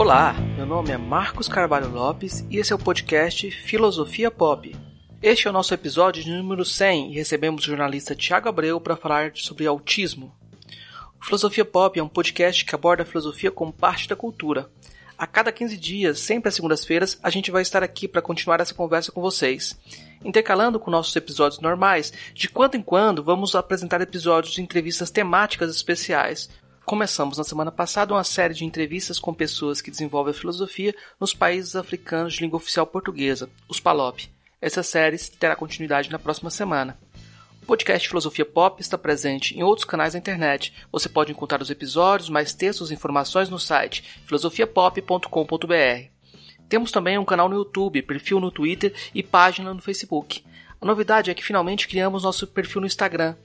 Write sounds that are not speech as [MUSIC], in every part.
Olá, meu nome é Marcos Carvalho Lopes e esse é o podcast Filosofia Pop. Este é o nosso episódio de número 100 e recebemos o jornalista Tiago Abreu para falar sobre autismo. O Filosofia Pop é um podcast que aborda a filosofia como parte da cultura. A cada 15 dias, sempre às segundas-feiras, a gente vai estar aqui para continuar essa conversa com vocês. Intercalando com nossos episódios normais, de quando em quando vamos apresentar episódios de entrevistas temáticas especiais, Começamos na semana passada uma série de entrevistas com pessoas que desenvolvem a filosofia nos países africanos de língua oficial portuguesa, os PALOP. Essa série terá continuidade na próxima semana. O podcast Filosofia Pop está presente em outros canais da internet. Você pode encontrar os episódios, mais textos e informações no site filosofiapop.com.br. Temos também um canal no YouTube, perfil no Twitter e página no Facebook. A novidade é que finalmente criamos nosso perfil no Instagram.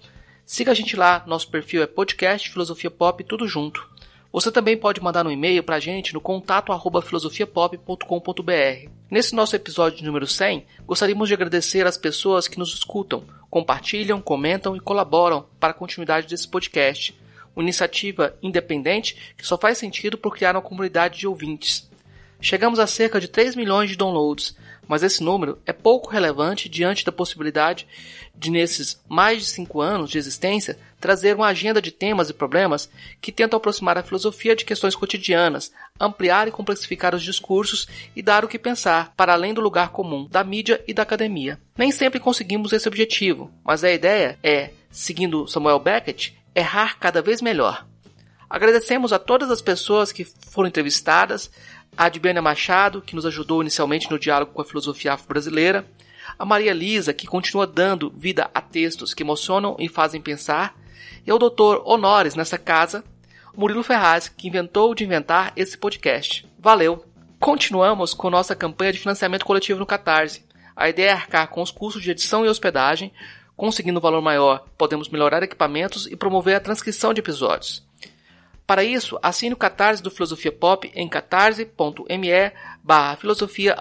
Siga a gente lá, nosso perfil é podcast Filosofia Pop tudo junto. Você também pode mandar um e-mail para a gente no contato arroba filosofiapop.com.br. Nesse nosso episódio número 100, gostaríamos de agradecer às pessoas que nos escutam, compartilham, comentam e colaboram para a continuidade desse podcast. Uma iniciativa independente que só faz sentido por criar uma comunidade de ouvintes. Chegamos a cerca de 3 milhões de downloads, mas esse número é pouco relevante diante da possibilidade de, nesses mais de 5 anos de existência, trazer uma agenda de temas e problemas que tentam aproximar a filosofia de questões cotidianas, ampliar e complexificar os discursos e dar o que pensar, para além do lugar comum da mídia e da academia. Nem sempre conseguimos esse objetivo, mas a ideia é, seguindo Samuel Beckett, errar cada vez melhor. Agradecemos a todas as pessoas que foram entrevistadas, a Adbiana Machado, que nos ajudou inicialmente no diálogo com a filosofia afro-brasileira, a Maria Lisa, que continua dando vida a textos que emocionam e fazem pensar, e ao Dr. Honores nessa casa, Murilo Ferraz, que inventou de inventar esse podcast. Valeu! Continuamos com nossa campanha de financiamento coletivo no Catarse. A ideia é arcar com os custos de edição e hospedagem. Conseguindo um valor maior, podemos melhorar equipamentos e promover a transcrição de episódios. Para isso, assine o Catarse do Filosofia Pop em catarse.me barra filosofia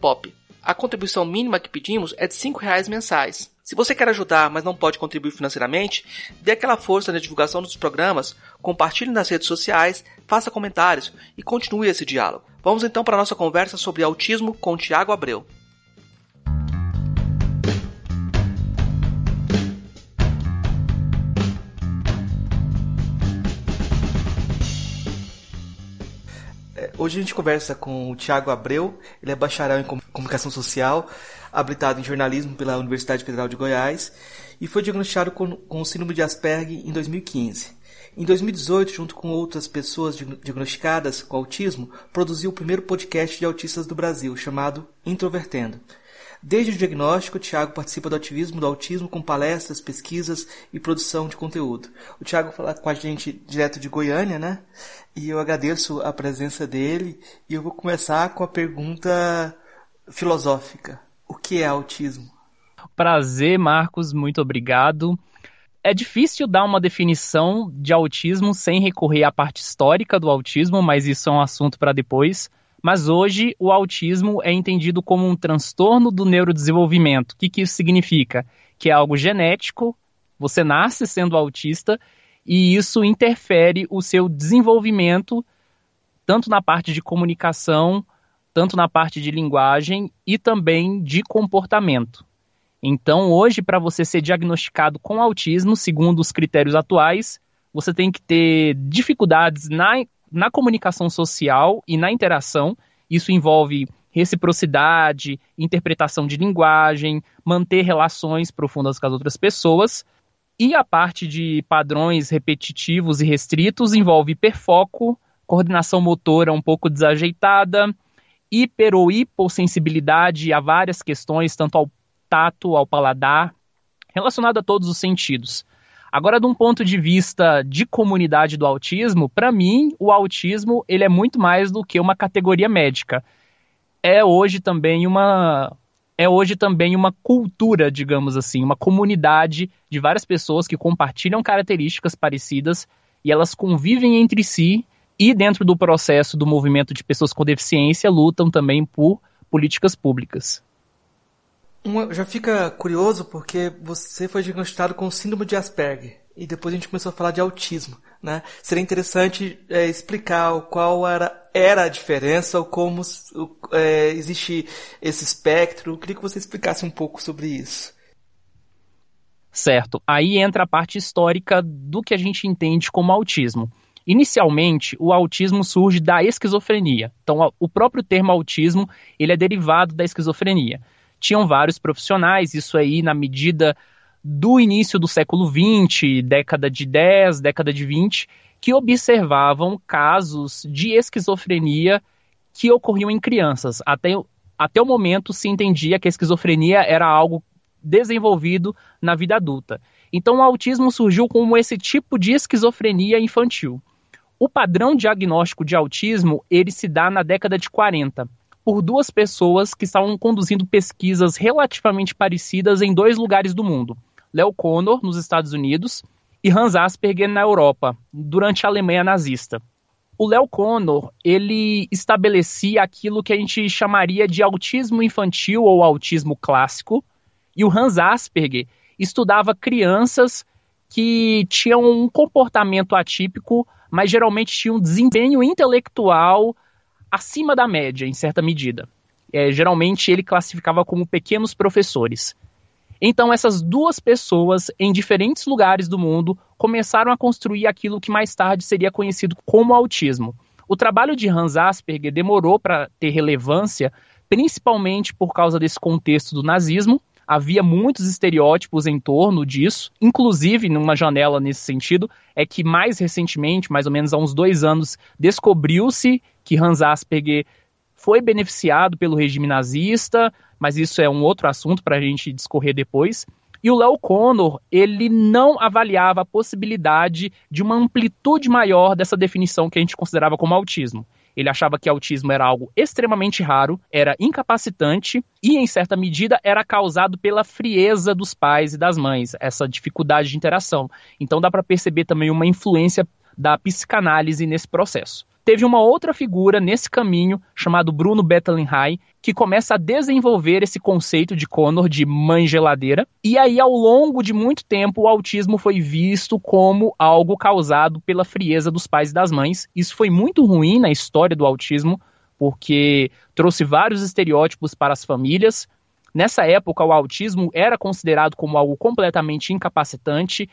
pop. A contribuição mínima que pedimos é de R$ reais mensais. Se você quer ajudar, mas não pode contribuir financeiramente, dê aquela força na divulgação dos programas, compartilhe nas redes sociais, faça comentários e continue esse diálogo. Vamos então para a nossa conversa sobre autismo com Tiago Abreu. Hoje a gente conversa com o Tiago Abreu, ele é bacharel em comunicação social, habilitado em jornalismo pela Universidade Federal de Goiás e foi diagnosticado com, com síndrome de Asperger em 2015. Em 2018, junto com outras pessoas diagnosticadas com autismo, produziu o primeiro podcast de autistas do Brasil, chamado Introvertendo. Desde o diagnóstico, o Tiago participa do ativismo do autismo com palestras, pesquisas e produção de conteúdo. O Tiago fala com a gente direto de Goiânia, né? E eu agradeço a presença dele e eu vou começar com a pergunta filosófica. O que é autismo? Prazer, Marcos, muito obrigado. É difícil dar uma definição de autismo sem recorrer à parte histórica do autismo, mas isso é um assunto para depois. Mas hoje o autismo é entendido como um transtorno do neurodesenvolvimento. O que, que isso significa? Que é algo genético, você nasce sendo autista e isso interfere o seu desenvolvimento tanto na parte de comunicação, tanto na parte de linguagem e também de comportamento. Então, hoje, para você ser diagnosticado com autismo, segundo os critérios atuais, você tem que ter dificuldades na na comunicação social e na interação. Isso envolve reciprocidade, interpretação de linguagem, manter relações profundas com as outras pessoas. E a parte de padrões repetitivos e restritos envolve hiperfoco, coordenação motora um pouco desajeitada, hiper ou hipossensibilidade a várias questões, tanto ao tato, ao paladar, relacionado a todos os sentidos. Agora, de um ponto de vista de comunidade do autismo, para mim, o autismo ele é muito mais do que uma categoria médica. É hoje também uma é hoje também uma cultura, digamos assim, uma comunidade de várias pessoas que compartilham características parecidas e elas convivem entre si e dentro do processo do movimento de pessoas com deficiência lutam também por políticas públicas. Uma, já fica curioso porque você foi diagnosticado com síndrome de Asperger e depois a gente começou a falar de autismo. né? Seria interessante é, explicar qual era, era a diferença ou como é, existe esse espectro. Eu queria que você explicasse um pouco sobre isso. Certo. Aí entra a parte histórica do que a gente entende como autismo. Inicialmente, o autismo surge da esquizofrenia. Então, o próprio termo autismo, ele é derivado da esquizofrenia. Tinham vários profissionais, isso aí na medida do início do século XX, década de 10, década de 20, que observavam casos de esquizofrenia que ocorriam em crianças. Até, até o momento se entendia que a esquizofrenia era algo desenvolvido na vida adulta. Então o autismo surgiu como esse tipo de esquizofrenia infantil. O padrão diagnóstico de autismo, ele se dá na década de 40, por duas pessoas que estavam conduzindo pesquisas relativamente parecidas em dois lugares do mundo. Leo Connor, nos Estados Unidos, e Hans Asperger na Europa, durante a Alemanha nazista. O Leo Connor, ele estabelecia aquilo que a gente chamaria de autismo infantil ou autismo clássico, e o Hans Asperger estudava crianças que tinham um comportamento atípico, mas geralmente tinham um desempenho intelectual acima da média, em certa medida. É, geralmente ele classificava como pequenos professores. Então, essas duas pessoas, em diferentes lugares do mundo, começaram a construir aquilo que mais tarde seria conhecido como autismo. O trabalho de Hans Asperger demorou para ter relevância, principalmente por causa desse contexto do nazismo, havia muitos estereótipos em torno disso, inclusive numa janela nesse sentido, é que mais recentemente, mais ou menos há uns dois anos, descobriu-se que Hans Asperger foi beneficiado pelo regime nazista, mas isso é um outro assunto para a gente discorrer depois. E o Léo Connor, ele não avaliava a possibilidade de uma amplitude maior dessa definição que a gente considerava como autismo. Ele achava que autismo era algo extremamente raro, era incapacitante e, em certa medida, era causado pela frieza dos pais e das mães, essa dificuldade de interação. Então dá para perceber também uma influência da psicanálise nesse processo teve uma outra figura nesse caminho chamado Bruno Bettelheim, que começa a desenvolver esse conceito de Connor de mãe geladeira. E aí, ao longo de muito tempo, o autismo foi visto como algo causado pela frieza dos pais e das mães. Isso foi muito ruim na história do autismo, porque trouxe vários estereótipos para as famílias. Nessa época, o autismo era considerado como algo completamente incapacitante.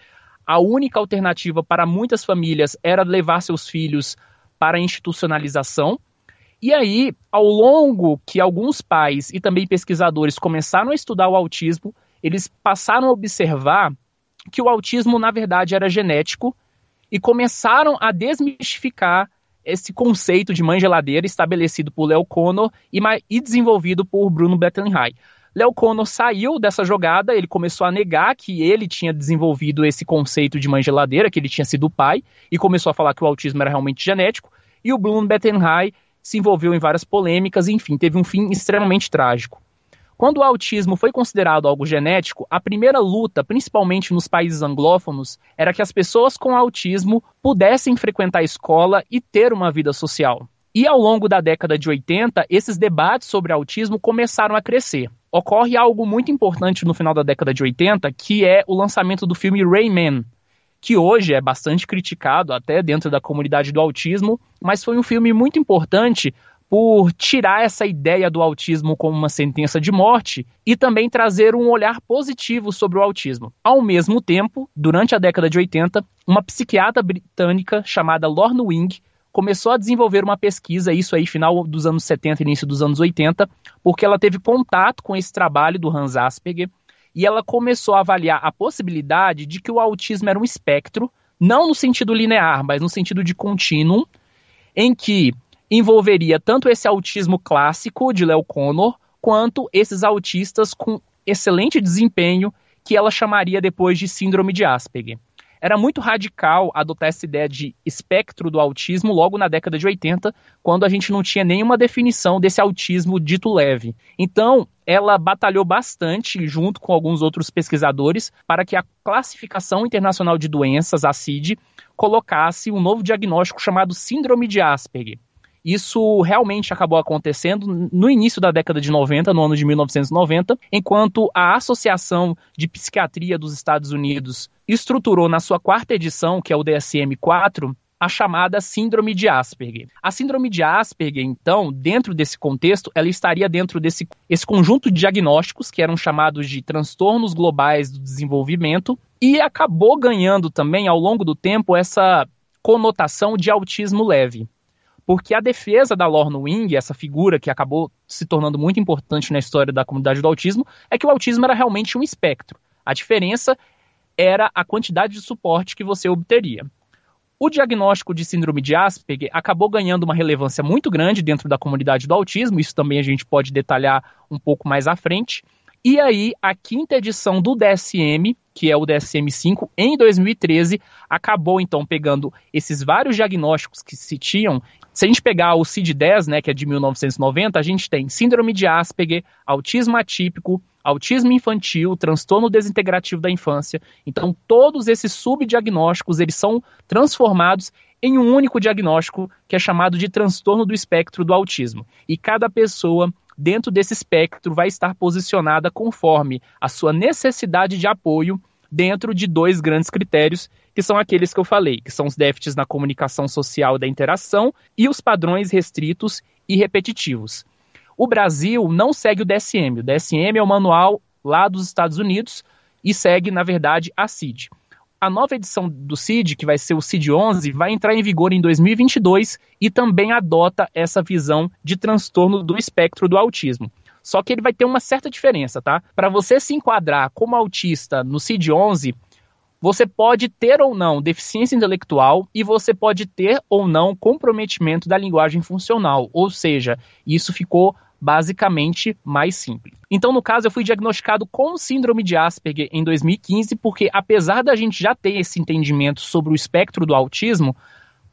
A única alternativa para muitas famílias era levar seus filhos para a institucionalização. E aí, ao longo que alguns pais e também pesquisadores começaram a estudar o autismo, eles passaram a observar que o autismo, na verdade, era genético e começaram a desmistificar esse conceito de mãe geladeira estabelecido por Leo Connor e, e desenvolvido por Bruno Bettelheim. Leo Connor saiu dessa jogada, ele começou a negar que ele tinha desenvolvido esse conceito de mãe geladeira, que ele tinha sido pai, e começou a falar que o autismo era realmente genético. E o Bruno Bettenheim se envolveu em várias polêmicas, enfim, teve um fim extremamente trágico. Quando o autismo foi considerado algo genético, a primeira luta, principalmente nos países anglófonos, era que as pessoas com autismo pudessem frequentar a escola e ter uma vida social. E ao longo da década de 80, esses debates sobre autismo começaram a crescer. Ocorre algo muito importante no final da década de 80, que é o lançamento do filme Rayman, que hoje é bastante criticado até dentro da comunidade do autismo, mas foi um filme muito importante por tirar essa ideia do autismo como uma sentença de morte e também trazer um olhar positivo sobre o autismo. Ao mesmo tempo, durante a década de 80, uma psiquiatra britânica chamada Lorna Wing começou a desenvolver uma pesquisa, isso aí final dos anos 70, início dos anos 80, porque ela teve contato com esse trabalho do Hans Asperger e ela começou a avaliar a possibilidade de que o autismo era um espectro, não no sentido linear, mas no sentido de contínuo, em que envolveria tanto esse autismo clássico de Leo Connor, quanto esses autistas com excelente desempenho que ela chamaria depois de síndrome de Asperger era muito radical adotar essa ideia de espectro do autismo logo na década de 80, quando a gente não tinha nenhuma definição desse autismo dito leve. Então, ela batalhou bastante, junto com alguns outros pesquisadores, para que a Classificação Internacional de Doenças, a CID, colocasse um novo diagnóstico chamado Síndrome de Asperger. Isso realmente acabou acontecendo no início da década de 90, no ano de 1990, enquanto a Associação de Psiquiatria dos Estados Unidos estruturou na sua quarta edição, que é o DSM-4, a chamada síndrome de Asperger. A síndrome de Asperger, então, dentro desse contexto, ela estaria dentro desse esse conjunto de diagnósticos que eram chamados de transtornos globais do desenvolvimento e acabou ganhando também ao longo do tempo essa conotação de autismo leve. Porque a defesa da Lorna Wing, essa figura que acabou se tornando muito importante na história da comunidade do autismo, é que o autismo era realmente um espectro. A diferença era a quantidade de suporte que você obteria. O diagnóstico de síndrome de Asperger acabou ganhando uma relevância muito grande dentro da comunidade do autismo, isso também a gente pode detalhar um pouco mais à frente. E aí, a quinta edição do DSM, que é o DSM-5, em 2013, acabou então pegando esses vários diagnósticos que se tinham. Se a gente pegar o CID-10, né, que é de 1990, a gente tem síndrome de Asperger, autismo atípico, autismo infantil, transtorno desintegrativo da infância. Então, todos esses subdiagnósticos, eles são transformados em um único diagnóstico que é chamado de transtorno do espectro do autismo. E cada pessoa dentro desse espectro vai estar posicionada conforme a sua necessidade de apoio dentro de dois grandes critérios, que são aqueles que eu falei, que são os déficits na comunicação social da interação e os padrões restritos e repetitivos. O Brasil não segue o DSM. O DSM é o manual lá dos Estados Unidos e segue, na verdade, a CID. A nova edição do CID, que vai ser o CID 11, vai entrar em vigor em 2022 e também adota essa visão de transtorno do espectro do autismo. Só que ele vai ter uma certa diferença, tá? Para você se enquadrar como autista no CID 11, você pode ter ou não deficiência intelectual e você pode ter ou não comprometimento da linguagem funcional, ou seja, isso ficou basicamente mais simples. Então, no caso, eu fui diagnosticado com síndrome de Asperger em 2015, porque apesar da gente já ter esse entendimento sobre o espectro do autismo,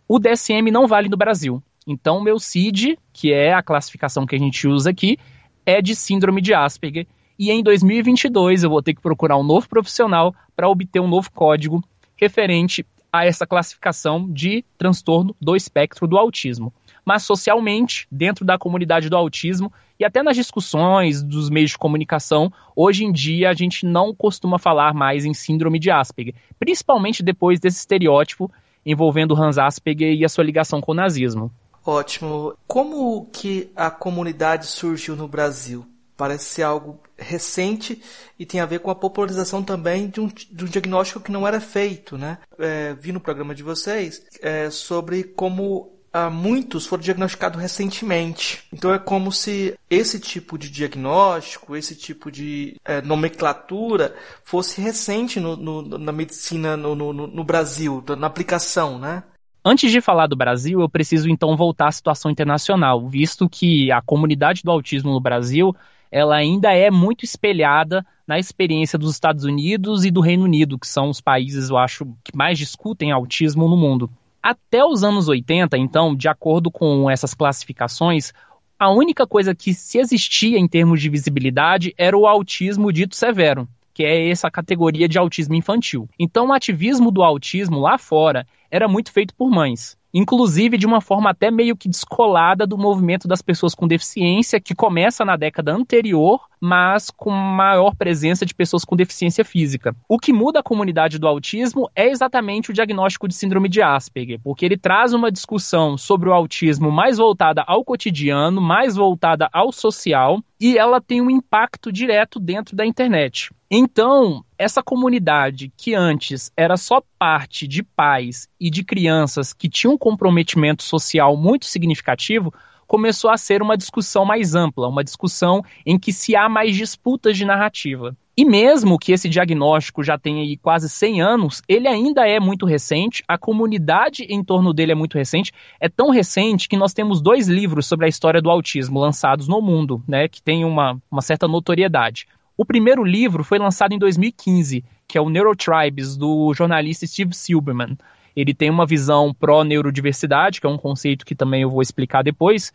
o DSM não vale no Brasil. Então, meu CID, que é a classificação que a gente usa aqui, é de síndrome de Asperger. E em 2022 eu vou ter que procurar um novo profissional para obter um novo código referente a essa classificação de transtorno do espectro do autismo mas socialmente, dentro da comunidade do autismo e até nas discussões dos meios de comunicação, hoje em dia a gente não costuma falar mais em síndrome de Asperger, principalmente depois desse estereótipo envolvendo Hans Asperger e a sua ligação com o nazismo. Ótimo. Como que a comunidade surgiu no Brasil? Parece ser algo recente e tem a ver com a popularização também de um, de um diagnóstico que não era feito, né? É, vi no programa de vocês é, sobre como ah, muitos foram diagnosticados recentemente. Então é como se esse tipo de diagnóstico, esse tipo de é, nomenclatura fosse recente no, no, na medicina no, no, Brasil, na aplicação, né? Antes de falar do Brasil, eu preciso então voltar à situação internacional, visto que a comunidade do autismo no Brasil ela ainda é muito espelhada na experiência dos Estados Unidos e do Reino Unido, que são os países, eu acho, que mais discutem autismo no mundo. Até os anos 80, então, de acordo com essas classificações, a única coisa que se existia em termos de visibilidade era o autismo dito severo, que é essa categoria de autismo infantil. Então, o ativismo do autismo lá fora era muito feito por mães inclusive de uma forma até meio que descolada do movimento das pessoas com deficiência, que começa na década anterior, mas com maior presença de pessoas com deficiência física. O que muda a comunidade do autismo é exatamente o diagnóstico de síndrome de Asperger, porque ele traz uma discussão sobre o autismo mais voltada ao cotidiano, mais voltada ao social, e ela tem um impacto direto dentro da internet. Então, essa comunidade que antes era só parte de pais e de crianças que tinham um comprometimento social muito significativo, começou a ser uma discussão mais ampla, uma discussão em que se há mais disputas de narrativa. E mesmo que esse diagnóstico já tenha quase 100 anos, ele ainda é muito recente, a comunidade em torno dele é muito recente, é tão recente que nós temos dois livros sobre a história do autismo lançados no mundo, né, que tem uma, uma certa notoriedade. O primeiro livro foi lançado em 2015, que é o Neurotribes, do jornalista Steve Silberman. Ele tem uma visão pró-neurodiversidade, que é um conceito que também eu vou explicar depois.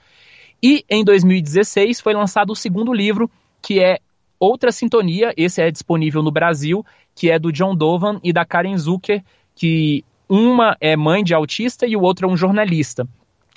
E em 2016 foi lançado o segundo livro, que é Outra Sintonia. Esse é disponível no Brasil, que é do John Dovan e da Karen Zucker, que uma é mãe de autista e o outro é um jornalista.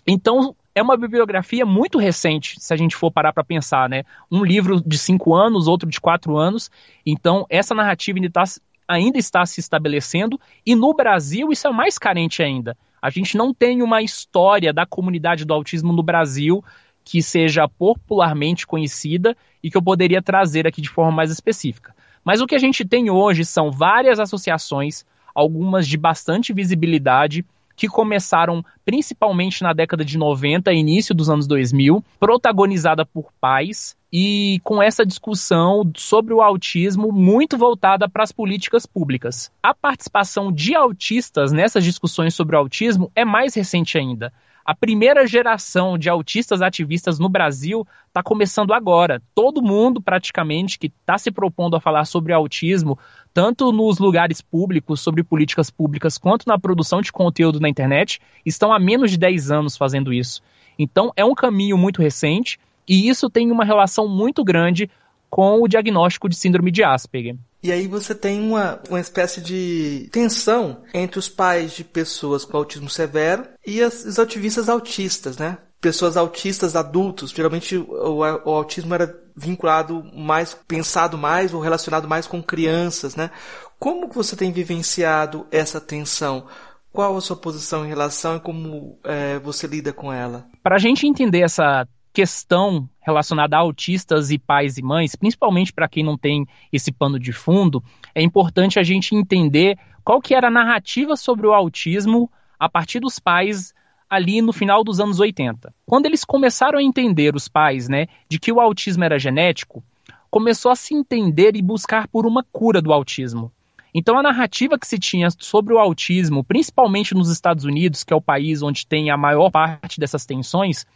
Então, é uma bibliografia muito recente, se a gente for parar para pensar, né? Um livro de cinco anos, outro de quatro anos. Então, essa narrativa ainda está, ainda está se estabelecendo. E no Brasil, isso é mais carente ainda. A gente não tem uma história da comunidade do autismo no Brasil que seja popularmente conhecida e que eu poderia trazer aqui de forma mais específica. Mas o que a gente tem hoje são várias associações, algumas de bastante visibilidade, que começaram principalmente na década de 90, início dos anos 2000, protagonizada por pais e com essa discussão sobre o autismo muito voltada para as políticas públicas. A participação de autistas nessas discussões sobre o autismo é mais recente ainda. A primeira geração de autistas ativistas no Brasil está começando agora. Todo mundo, praticamente, que está se propondo a falar sobre autismo, tanto nos lugares públicos, sobre políticas públicas, quanto na produção de conteúdo na internet, estão há menos de 10 anos fazendo isso. Então, é um caminho muito recente e isso tem uma relação muito grande com o diagnóstico de síndrome de Asperger. E aí você tem uma, uma espécie de tensão entre os pais de pessoas com autismo severo e as, os ativistas autistas, né? Pessoas autistas adultos, geralmente o, o autismo era vinculado mais, pensado mais ou relacionado mais com crianças, né? Como que você tem vivenciado essa tensão? Qual a sua posição em relação e como é, você lida com ela? Para a gente entender essa questão relacionada a autistas e pais e mães, principalmente para quem não tem esse pano de fundo, é importante a gente entender qual que era a narrativa sobre o autismo a partir dos pais ali no final dos anos 80. Quando eles começaram a entender os pais, né, de que o autismo era genético, começou a se entender e buscar por uma cura do autismo. Então a narrativa que se tinha sobre o autismo, principalmente nos Estados Unidos, que é o país onde tem a maior parte dessas tensões,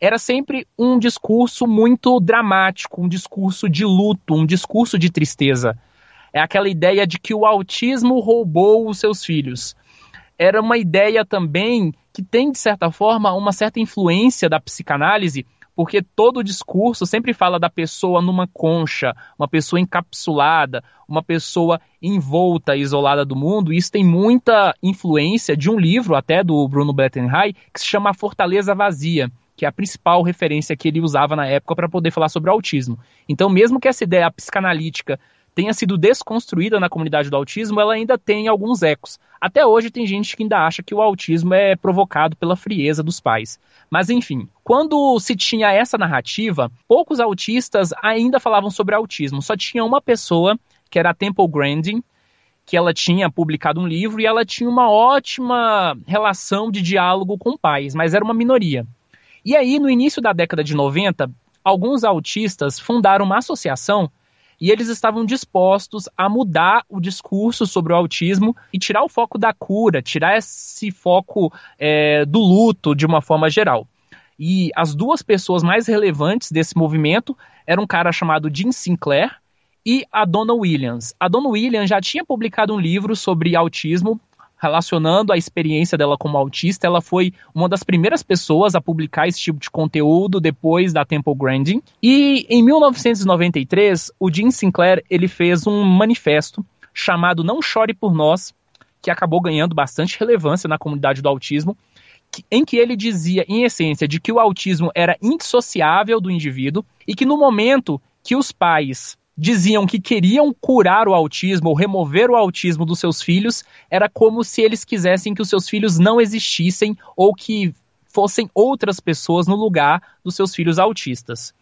era sempre um discurso muito dramático, um discurso de luto, um discurso de tristeza. É aquela ideia de que o autismo roubou os seus filhos. Era uma ideia também que tem, de certa forma, uma certa influência da psicanálise, porque todo discurso sempre fala da pessoa numa concha, uma pessoa encapsulada, uma pessoa envolta, isolada do mundo. Isso tem muita influência de um livro, até do Bruno Bettenheim, que se chama A Fortaleza Vazia que é a principal referência que ele usava na época para poder falar sobre o autismo. Então, mesmo que essa ideia psicanalítica tenha sido desconstruída na comunidade do autismo, ela ainda tem alguns ecos. Até hoje tem gente que ainda acha que o autismo é provocado pela frieza dos pais. Mas enfim, quando se tinha essa narrativa, poucos autistas ainda falavam sobre autismo. Só tinha uma pessoa, que era a Temple Grandin, que ela tinha publicado um livro e ela tinha uma ótima relação de diálogo com pais, mas era uma minoria. E aí, no início da década de 90, alguns autistas fundaram uma associação e eles estavam dispostos a mudar o discurso sobre o autismo e tirar o foco da cura, tirar esse foco é, do luto de uma forma geral. E as duas pessoas mais relevantes desse movimento eram um cara chamado Jim Sinclair e a Donna Williams. A Donna Williams já tinha publicado um livro sobre autismo relacionando a experiência dela como autista, ela foi uma das primeiras pessoas a publicar esse tipo de conteúdo depois da Temple Grandin. E em 1993, o Jim Sinclair ele fez um manifesto chamado Não Chore por Nós, que acabou ganhando bastante relevância na comunidade do autismo, em que ele dizia, em essência, de que o autismo era indissociável do indivíduo e que no momento que os pais diziam que queriam curar o autismo ou remover o autismo dos seus filhos, era como se eles quisessem que os seus filhos não existissem ou que fossem outras pessoas no lugar dos seus filhos autistas.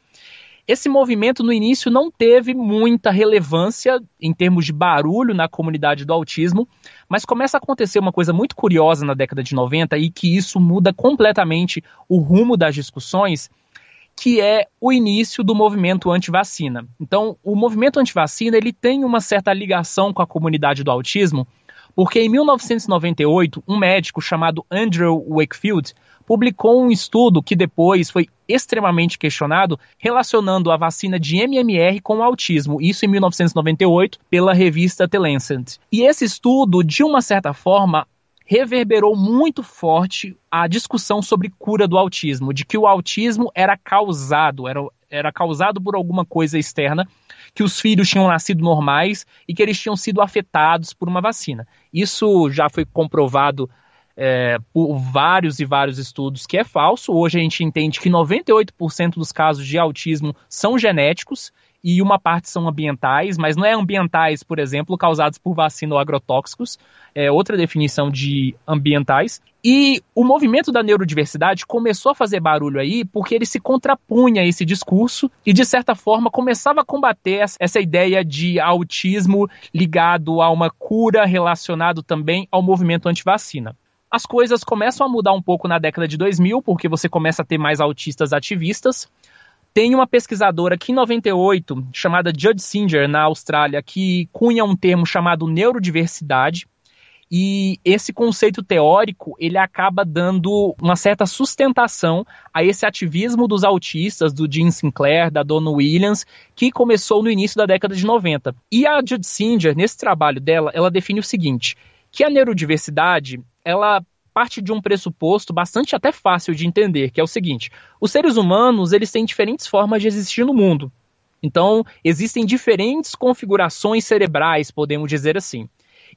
Esse movimento no início não teve muita relevância em termos de barulho na comunidade do autismo, mas começa a acontecer uma coisa muito curiosa na década de 90 e que isso muda completamente o rumo das discussões, que é o início do movimento anti-vacina. Então, o movimento anti-vacina ele tem uma certa ligação com a comunidade do autismo, porque em 1998, um médico chamado Andrew Wakefield publicou um estudo que depois foi extremamente questionado relacionando a vacina de MMR com o autismo, isso em 1998, pela revista The Lancet. E esse estudo, de uma certa forma, reverberou muito forte a discussão sobre cura do autismo, de que o autismo era causado, era, era causado por alguma coisa externa, que os filhos tinham nascido normais e que eles tinham sido afetados por uma vacina. Isso já foi comprovado é, por vários e vários estudos que é falso. Hoje a gente entende que 98% dos casos de autismo são genéticos e uma parte são ambientais, mas não é ambientais, por exemplo, causados por vacina ou agrotóxicos, é outra definição de ambientais. E o movimento da neurodiversidade começou a fazer barulho aí porque ele se contrapunha a esse discurso e, de certa forma, começava a combater essa ideia de autismo ligado a uma cura relacionado também ao movimento antivacina as coisas começam a mudar um pouco na década de 2000, porque você começa a ter mais autistas ativistas. Tem uma pesquisadora aqui em 98, chamada Judge Singer, na Austrália, que cunha um termo chamado neurodiversidade. E esse conceito teórico, ele acaba dando uma certa sustentação a esse ativismo dos autistas, do Jim Sinclair, da Donna Williams, que começou no início da década de 90. E a Judge Singer, nesse trabalho dela, ela define o seguinte, que a neurodiversidade, ela parte de um pressuposto bastante até fácil de entender, que é o seguinte: os seres humanos eles têm diferentes formas de existir no mundo. Então, existem diferentes configurações cerebrais, podemos dizer assim.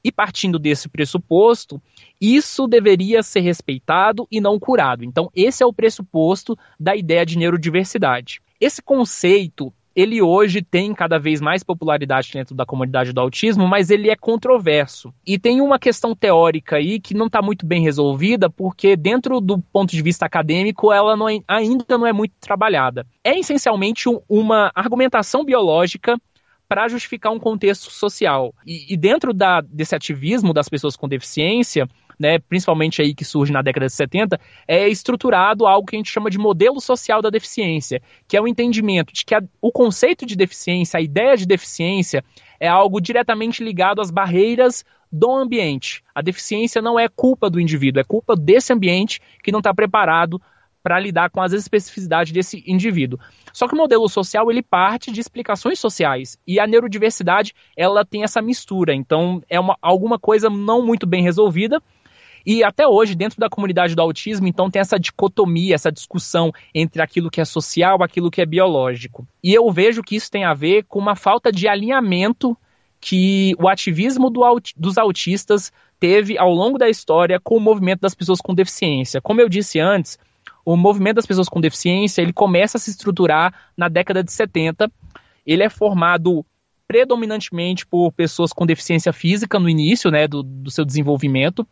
E partindo desse pressuposto, isso deveria ser respeitado e não curado. Então, esse é o pressuposto da ideia de neurodiversidade. Esse conceito ele hoje tem cada vez mais popularidade dentro da comunidade do autismo, mas ele é controverso. E tem uma questão teórica aí que não está muito bem resolvida, porque dentro do ponto de vista acadêmico, ela não é, ainda não é muito trabalhada. É essencialmente uma argumentação biológica para justificar um contexto social. E, e dentro da, desse ativismo das pessoas com deficiência, né, principalmente aí que surge na década de 70, é estruturado algo que a gente chama de modelo social da deficiência, que é o entendimento de que a, o conceito de deficiência, a ideia de deficiência, é algo diretamente ligado às barreiras do ambiente. A deficiência não é culpa do indivíduo, é culpa desse ambiente que não está preparado para lidar com as especificidades desse indivíduo. Só que o modelo social ele parte de explicações sociais e a neurodiversidade ela tem essa mistura. Então é uma, alguma coisa não muito bem resolvida e até hoje, dentro da comunidade do autismo, então tem essa dicotomia, essa discussão entre aquilo que é social aquilo que é biológico. E eu vejo que isso tem a ver com uma falta de alinhamento que o ativismo do, dos autistas teve ao longo da história com o movimento das pessoas com deficiência. Como eu disse antes, o movimento das pessoas com deficiência ele começa a se estruturar na década de 70. Ele é formado predominantemente por pessoas com deficiência física no início né, do, do seu desenvolvimento.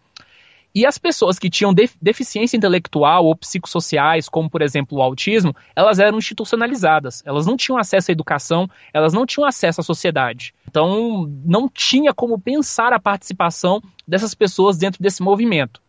E as pessoas que tinham deficiência intelectual ou psicossociais, como por exemplo o autismo, elas eram institucionalizadas. Elas não tinham acesso à educação, elas não tinham acesso à sociedade. Então, não tinha como pensar a participação dessas pessoas dentro desse movimento.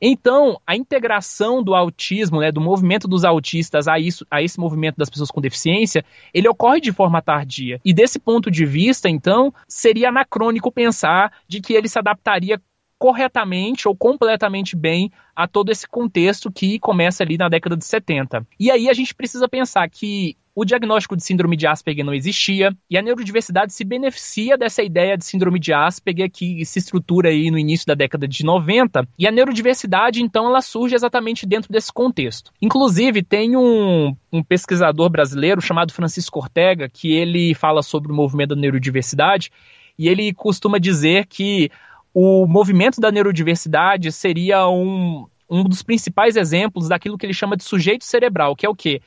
Então, a integração do autismo, né, do movimento dos autistas a, isso, a esse movimento das pessoas com deficiência, ele ocorre de forma tardia. E desse ponto de vista, então, seria anacrônico pensar de que ele se adaptaria corretamente ou completamente bem a todo esse contexto que começa ali na década de 70. E aí a gente precisa pensar que o diagnóstico de síndrome de Asperger não existia e a neurodiversidade se beneficia dessa ideia de síndrome de Asperger que se estrutura aí no início da década de 90 e a neurodiversidade então ela surge exatamente dentro desse contexto. Inclusive tem um, um pesquisador brasileiro chamado Francisco Ortega que ele fala sobre o movimento da neurodiversidade e ele costuma dizer que o movimento da neurodiversidade seria um, um dos principais exemplos daquilo que ele chama de sujeito cerebral, que é o quê?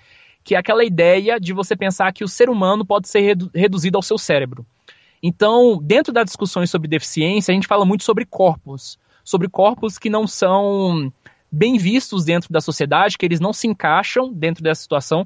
Que é aquela ideia de você pensar que o ser humano pode ser redu reduzido ao seu cérebro. Então, dentro das discussões sobre deficiência, a gente fala muito sobre corpos, sobre corpos que não são bem vistos dentro da sociedade, que eles não se encaixam dentro dessa situação.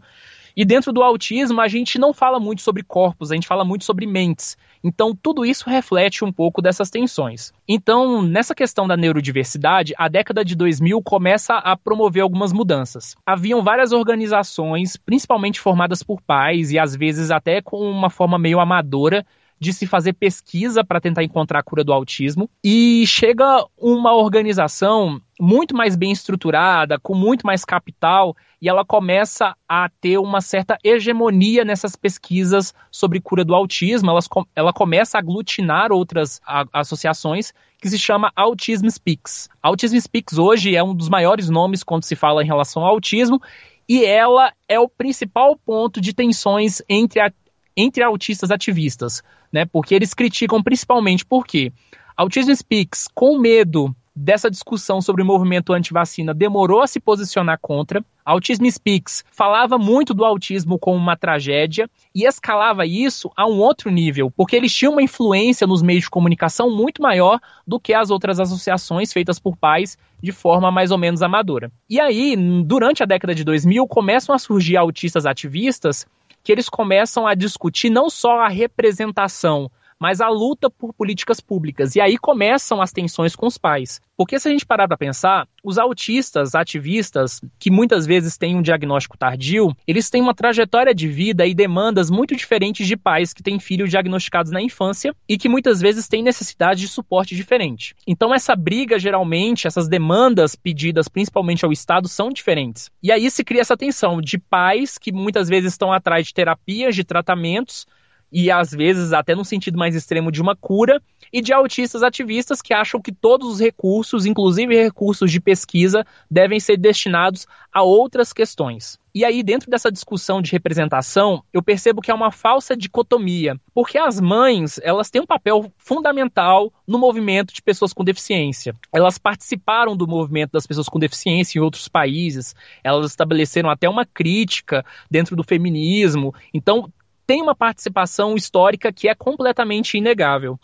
E dentro do autismo, a gente não fala muito sobre corpos, a gente fala muito sobre mentes. Então, tudo isso reflete um pouco dessas tensões. Então, nessa questão da neurodiversidade, a década de 2000 começa a promover algumas mudanças. Haviam várias organizações, principalmente formadas por pais e às vezes até com uma forma meio amadora, de se fazer pesquisa para tentar encontrar a cura do autismo. E chega uma organização muito mais bem estruturada, com muito mais capital, e ela começa a ter uma certa hegemonia nessas pesquisas sobre cura do autismo. Ela, ela começa a aglutinar outras a, associações que se chama Autism Speaks. Autism Speaks hoje é um dos maiores nomes quando se fala em relação ao autismo, e ela é o principal ponto de tensões entre, a, entre autistas ativistas, né? Porque eles criticam principalmente porque Autism Speaks, com medo dessa discussão sobre o movimento anti-vacina demorou a se posicionar contra. Autism Speaks falava muito do autismo como uma tragédia e escalava isso a um outro nível, porque eles tinham uma influência nos meios de comunicação muito maior do que as outras associações feitas por pais de forma mais ou menos amadora. E aí, durante a década de 2000, começam a surgir autistas ativistas que eles começam a discutir não só a representação mas a luta por políticas públicas. E aí começam as tensões com os pais. Porque se a gente parar para pensar, os autistas, ativistas, que muitas vezes têm um diagnóstico tardio, eles têm uma trajetória de vida e demandas muito diferentes de pais que têm filhos diagnosticados na infância e que muitas vezes têm necessidade de suporte diferente. Então essa briga, geralmente, essas demandas pedidas principalmente ao Estado são diferentes. E aí se cria essa tensão de pais que muitas vezes estão atrás de terapias, de tratamentos, e às vezes até no sentido mais extremo de uma cura, e de autistas ativistas que acham que todos os recursos, inclusive recursos de pesquisa, devem ser destinados a outras questões. E aí, dentro dessa discussão de representação, eu percebo que é uma falsa dicotomia, porque as mães, elas têm um papel fundamental no movimento de pessoas com deficiência. Elas participaram do movimento das pessoas com deficiência em outros países, elas estabeleceram até uma crítica dentro do feminismo. Então, tem uma participação histórica que é completamente inegável.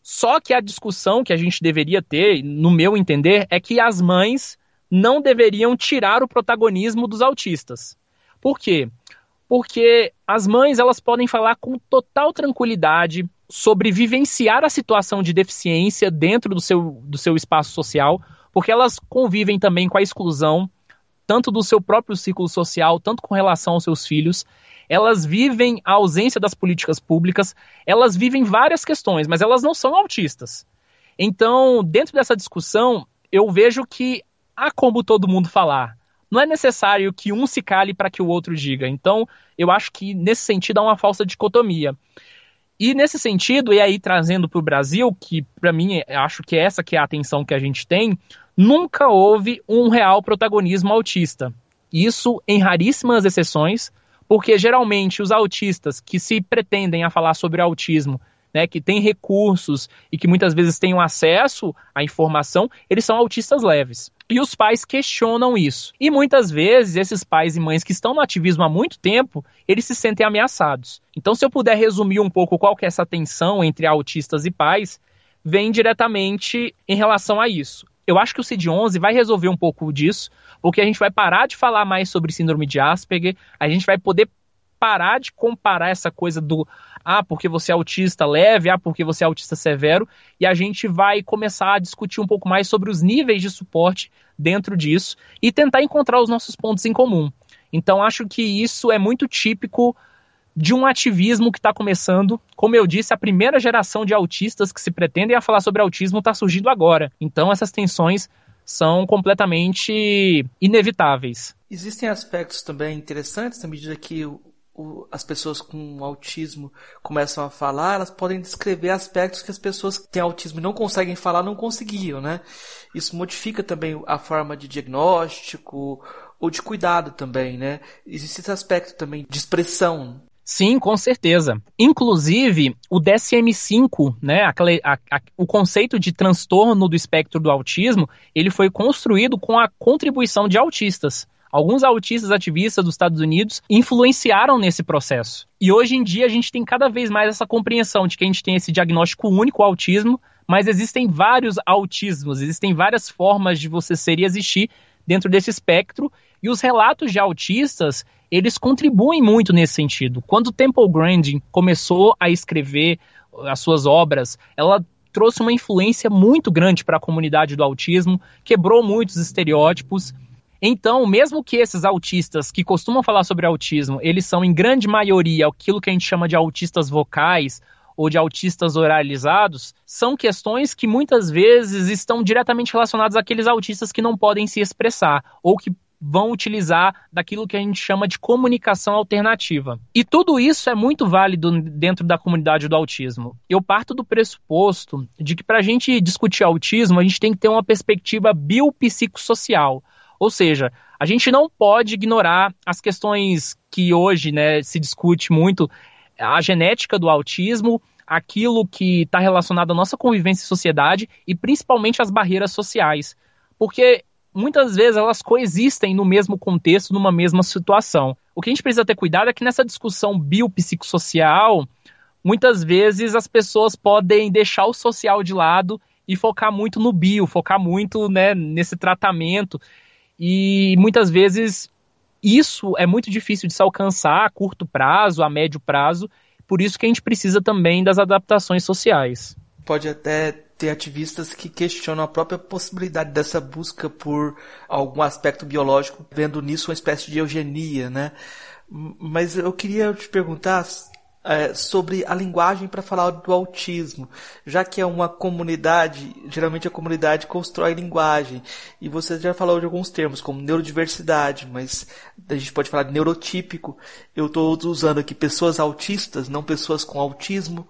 Só que a discussão que a gente deveria ter, no meu entender, é que as mães não deveriam tirar o protagonismo dos autistas. Por quê? Porque as mães elas podem falar com total tranquilidade sobre vivenciar a situação de deficiência dentro do seu, do seu espaço social, porque elas convivem também com a exclusão, tanto do seu próprio ciclo social, tanto com relação aos seus filhos elas vivem a ausência das políticas públicas, elas vivem várias questões, mas elas não são autistas. Então, dentro dessa discussão, eu vejo que há como todo mundo falar. Não é necessário que um se cale para que o outro diga. Então, eu acho que nesse sentido há uma falsa dicotomia. E nesse sentido, e aí trazendo para o Brasil, que para mim acho que essa que é a atenção que a gente tem, nunca houve um real protagonismo autista. Isso em raríssimas exceções, porque geralmente os autistas que se pretendem a falar sobre autismo, né, que têm recursos e que muitas vezes têm acesso à informação, eles são autistas leves. E os pais questionam isso. E muitas vezes esses pais e mães que estão no ativismo há muito tempo, eles se sentem ameaçados. Então, se eu puder resumir um pouco qual que é essa tensão entre autistas e pais, vem diretamente em relação a isso. Eu acho que o CID-11 vai resolver um pouco disso, porque a gente vai parar de falar mais sobre síndrome de Asperger, a gente vai poder parar de comparar essa coisa do ah, porque você é autista leve, ah, porque você é autista severo, e a gente vai começar a discutir um pouco mais sobre os níveis de suporte dentro disso e tentar encontrar os nossos pontos em comum. Então acho que isso é muito típico de um ativismo que está começando. Como eu disse, a primeira geração de autistas que se pretendem a falar sobre autismo está surgindo agora. Então essas tensões são completamente inevitáveis. Existem aspectos também interessantes na medida que o, as pessoas com autismo começam a falar, elas podem descrever aspectos que as pessoas que têm autismo e não conseguem falar não conseguiam, né? Isso modifica também a forma de diagnóstico ou de cuidado também, né? Existe esse aspecto também de expressão. Sim, com certeza. Inclusive, o DSM-5, né, a, a, o conceito de transtorno do espectro do autismo, ele foi construído com a contribuição de autistas. Alguns autistas ativistas dos Estados Unidos influenciaram nesse processo. E hoje em dia a gente tem cada vez mais essa compreensão de que a gente tem esse diagnóstico único autismo, mas existem vários autismos, existem várias formas de você ser e existir dentro desse espectro, e os relatos de autistas, eles contribuem muito nesse sentido. Quando Temple Grandin começou a escrever as suas obras, ela trouxe uma influência muito grande para a comunidade do autismo, quebrou muitos estereótipos. Então, mesmo que esses autistas que costumam falar sobre autismo, eles são em grande maioria aquilo que a gente chama de autistas vocais ou de autistas oralizados, são questões que muitas vezes estão diretamente relacionadas àqueles autistas que não podem se expressar ou que vão utilizar daquilo que a gente chama de comunicação alternativa. E tudo isso é muito válido dentro da comunidade do autismo. Eu parto do pressuposto de que para a gente discutir autismo, a gente tem que ter uma perspectiva biopsicossocial. Ou seja, a gente não pode ignorar as questões que hoje né, se discute muito, a genética do autismo, aquilo que está relacionado à nossa convivência em sociedade e principalmente as barreiras sociais. Porque muitas vezes elas coexistem no mesmo contexto, numa mesma situação. O que a gente precisa ter cuidado é que nessa discussão biopsicossocial, muitas vezes as pessoas podem deixar o social de lado e focar muito no bio, focar muito né, nesse tratamento. E muitas vezes isso é muito difícil de se alcançar a curto prazo, a médio prazo, por isso que a gente precisa também das adaptações sociais. Pode até ter ativistas que questionam a própria possibilidade dessa busca por algum aspecto biológico, vendo nisso uma espécie de eugenia, né? Mas eu queria te perguntar é, sobre a linguagem para falar do autismo, já que é uma comunidade, geralmente a comunidade constrói linguagem, e você já falou de alguns termos, como neurodiversidade, mas a gente pode falar de neurotípico, eu estou usando aqui pessoas autistas, não pessoas com autismo,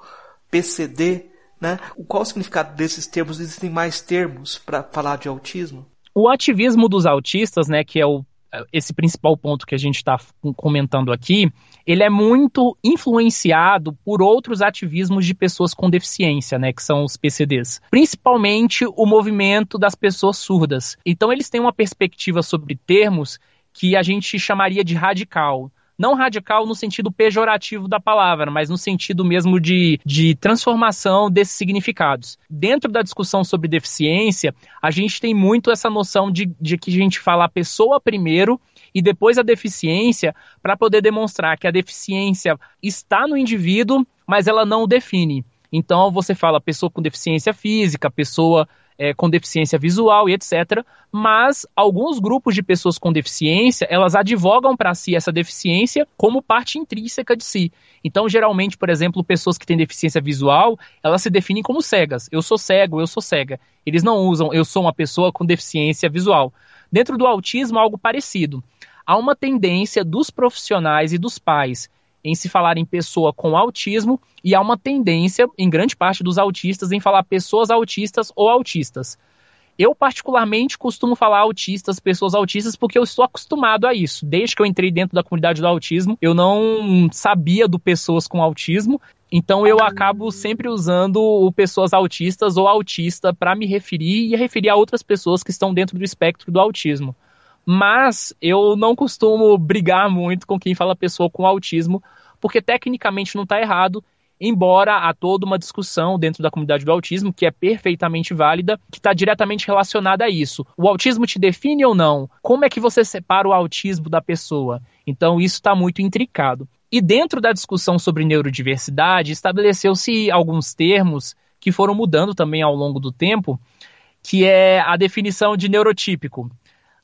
PCD, né? Qual o significado desses termos? Existem mais termos para falar de autismo? O ativismo dos autistas, né, que é o esse principal ponto que a gente está comentando aqui, ele é muito influenciado por outros ativismos de pessoas com deficiência, né, que são os PCDs. Principalmente o movimento das pessoas surdas. Então eles têm uma perspectiva sobre termos que a gente chamaria de radical. Não radical no sentido pejorativo da palavra, mas no sentido mesmo de, de transformação desses significados. Dentro da discussão sobre deficiência, a gente tem muito essa noção de, de que a gente fala a pessoa primeiro e depois a deficiência para poder demonstrar que a deficiência está no indivíduo, mas ela não o define. Então você fala pessoa com deficiência física, pessoa é, com deficiência visual e etc. Mas alguns grupos de pessoas com deficiência, elas advogam para si essa deficiência como parte intrínseca de si. Então, geralmente, por exemplo, pessoas que têm deficiência visual, elas se definem como cegas. Eu sou cego, eu sou cega. Eles não usam eu sou uma pessoa com deficiência visual. Dentro do autismo, algo parecido. Há uma tendência dos profissionais e dos pais em se falar em pessoa com autismo e há uma tendência, em grande parte dos autistas, em falar pessoas autistas ou autistas. Eu, particularmente, costumo falar autistas, pessoas autistas, porque eu estou acostumado a isso. Desde que eu entrei dentro da comunidade do autismo, eu não sabia do pessoas com autismo, então eu acabo sempre usando o pessoas autistas ou autista para me referir e referir a outras pessoas que estão dentro do espectro do autismo. Mas eu não costumo brigar muito com quem fala pessoa com autismo, porque tecnicamente não está errado, embora há toda uma discussão dentro da comunidade do autismo que é perfeitamente válida, que está diretamente relacionada a isso. O autismo te define ou não? Como é que você separa o autismo da pessoa? Então isso está muito intricado. E dentro da discussão sobre neurodiversidade, estabeleceu-se alguns termos que foram mudando também ao longo do tempo, que é a definição de neurotípico.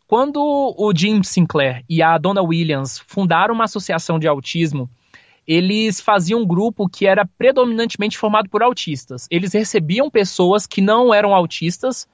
Quando o Jim Sinclair e a Donna Williams fundaram uma associação de autismo, eles faziam um grupo que era predominantemente formado por autistas. Eles recebiam pessoas que não eram autistas,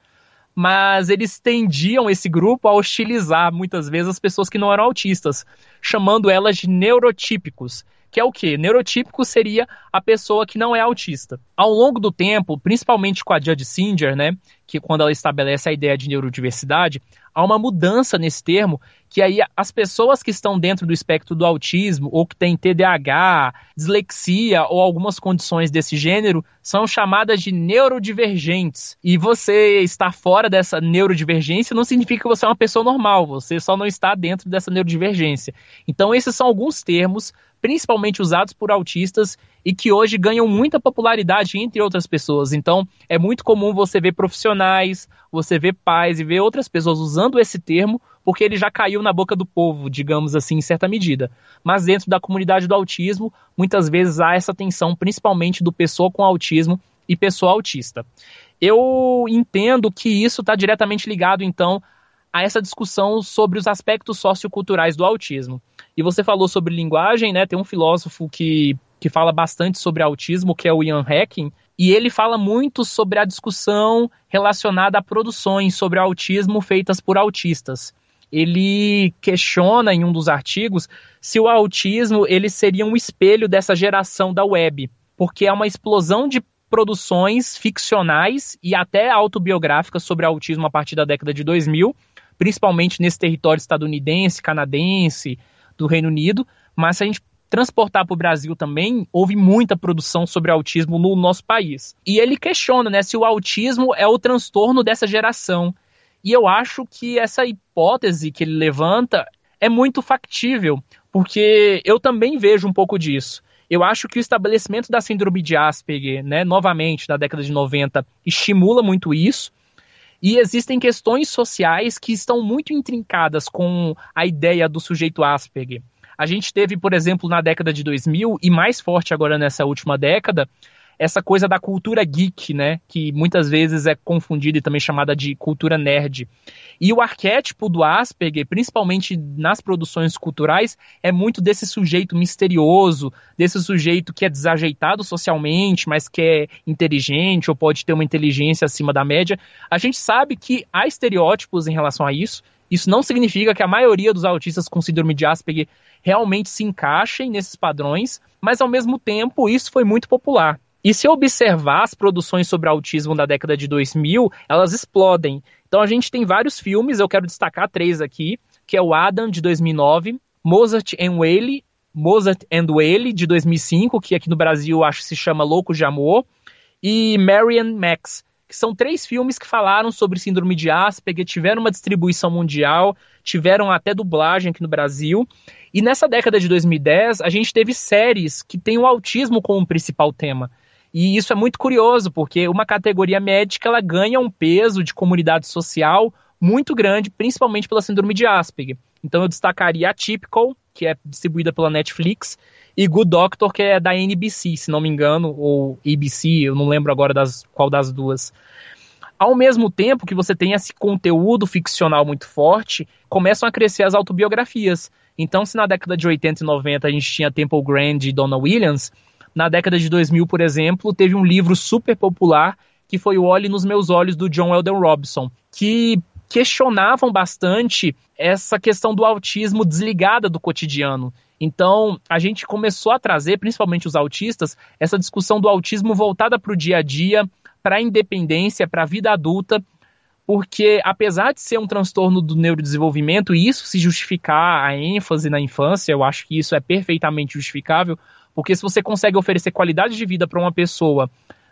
mas eles tendiam esse grupo a hostilizar muitas vezes as pessoas que não eram autistas, chamando elas de neurotípicos que é o que? Neurotípico seria a pessoa que não é autista. Ao longo do tempo, principalmente com a Judge Singer, né, que quando ela estabelece a ideia de neurodiversidade, há uma mudança nesse termo, que aí as pessoas que estão dentro do espectro do autismo, ou que têm TDAH, dislexia ou algumas condições desse gênero, são chamadas de neurodivergentes. E você estar fora dessa neurodivergência não significa que você é uma pessoa normal, você só não está dentro dessa neurodivergência. Então, esses são alguns termos principalmente usados por autistas e que hoje ganham muita popularidade entre outras pessoas. Então, é muito comum você ver profissionais, você ver pais e ver outras pessoas usando esse termo porque ele já caiu na boca do povo, digamos assim, em certa medida. Mas dentro da comunidade do autismo, muitas vezes há essa tensão, principalmente do pessoa com autismo e pessoa autista. Eu entendo que isso está diretamente ligado, então, a essa discussão sobre os aspectos socioculturais do autismo. E você falou sobre linguagem, né? Tem um filósofo que, que fala bastante sobre autismo, que é o Ian Hacking, e ele fala muito sobre a discussão relacionada a produções sobre autismo feitas por autistas. Ele questiona em um dos artigos se o autismo ele seria um espelho dessa geração da web, porque é uma explosão de produções ficcionais e até autobiográficas sobre autismo a partir da década de 2000, principalmente nesse território estadunidense, canadense, do Reino Unido, mas se a gente transportar para o Brasil também, houve muita produção sobre autismo no nosso país. E ele questiona né, se o autismo é o transtorno dessa geração. E eu acho que essa hipótese que ele levanta é muito factível, porque eu também vejo um pouco disso. Eu acho que o estabelecimento da síndrome de Asperger, né, novamente, na década de 90, estimula muito isso. E existem questões sociais que estão muito intrincadas com a ideia do sujeito Asperger. A gente teve, por exemplo, na década de 2000, e mais forte agora nessa última década, essa coisa da cultura geek, né? Que muitas vezes é confundida e também chamada de cultura nerd. E o arquétipo do Asperger, principalmente nas produções culturais, é muito desse sujeito misterioso, desse sujeito que é desajeitado socialmente, mas que é inteligente ou pode ter uma inteligência acima da média. A gente sabe que há estereótipos em relação a isso. Isso não significa que a maioria dos autistas com síndrome de Asperger realmente se encaixem nesses padrões, mas ao mesmo tempo isso foi muito popular. E se observar as produções sobre autismo da década de 2000, elas explodem. Então a gente tem vários filmes, eu quero destacar três aqui, que é o Adam de 2009, Mozart and Whaley, Mozart and Whaley de 2005, que aqui no Brasil acho que se chama Louco de Amor, e Marian Max, que são três filmes que falaram sobre síndrome de Asperger, tiveram uma distribuição mundial, tiveram até dublagem aqui no Brasil. E nessa década de 2010, a gente teve séries que têm o autismo como principal tema. E isso é muito curioso, porque uma categoria médica ela ganha um peso de comunidade social muito grande, principalmente pela síndrome de Asperger. Então eu destacaria a Typical, que é distribuída pela Netflix, e Good Doctor, que é da NBC, se não me engano, ou ABC, eu não lembro agora das, qual das duas. Ao mesmo tempo que você tem esse conteúdo ficcional muito forte, começam a crescer as autobiografias. Então, se na década de 80 e 90 a gente tinha Temple Grand e Donna Williams, na década de 2000, por exemplo, teve um livro super popular que foi O Olhe nos Meus Olhos, do John Eldon Robson, que questionavam bastante essa questão do autismo desligada do cotidiano. Então, a gente começou a trazer, principalmente os autistas, essa discussão do autismo voltada para o dia a dia, para a independência, para a vida adulta, porque apesar de ser um transtorno do neurodesenvolvimento e isso se justificar a ênfase na infância, eu acho que isso é perfeitamente justificável, porque se você consegue oferecer qualidade de vida para uma pessoa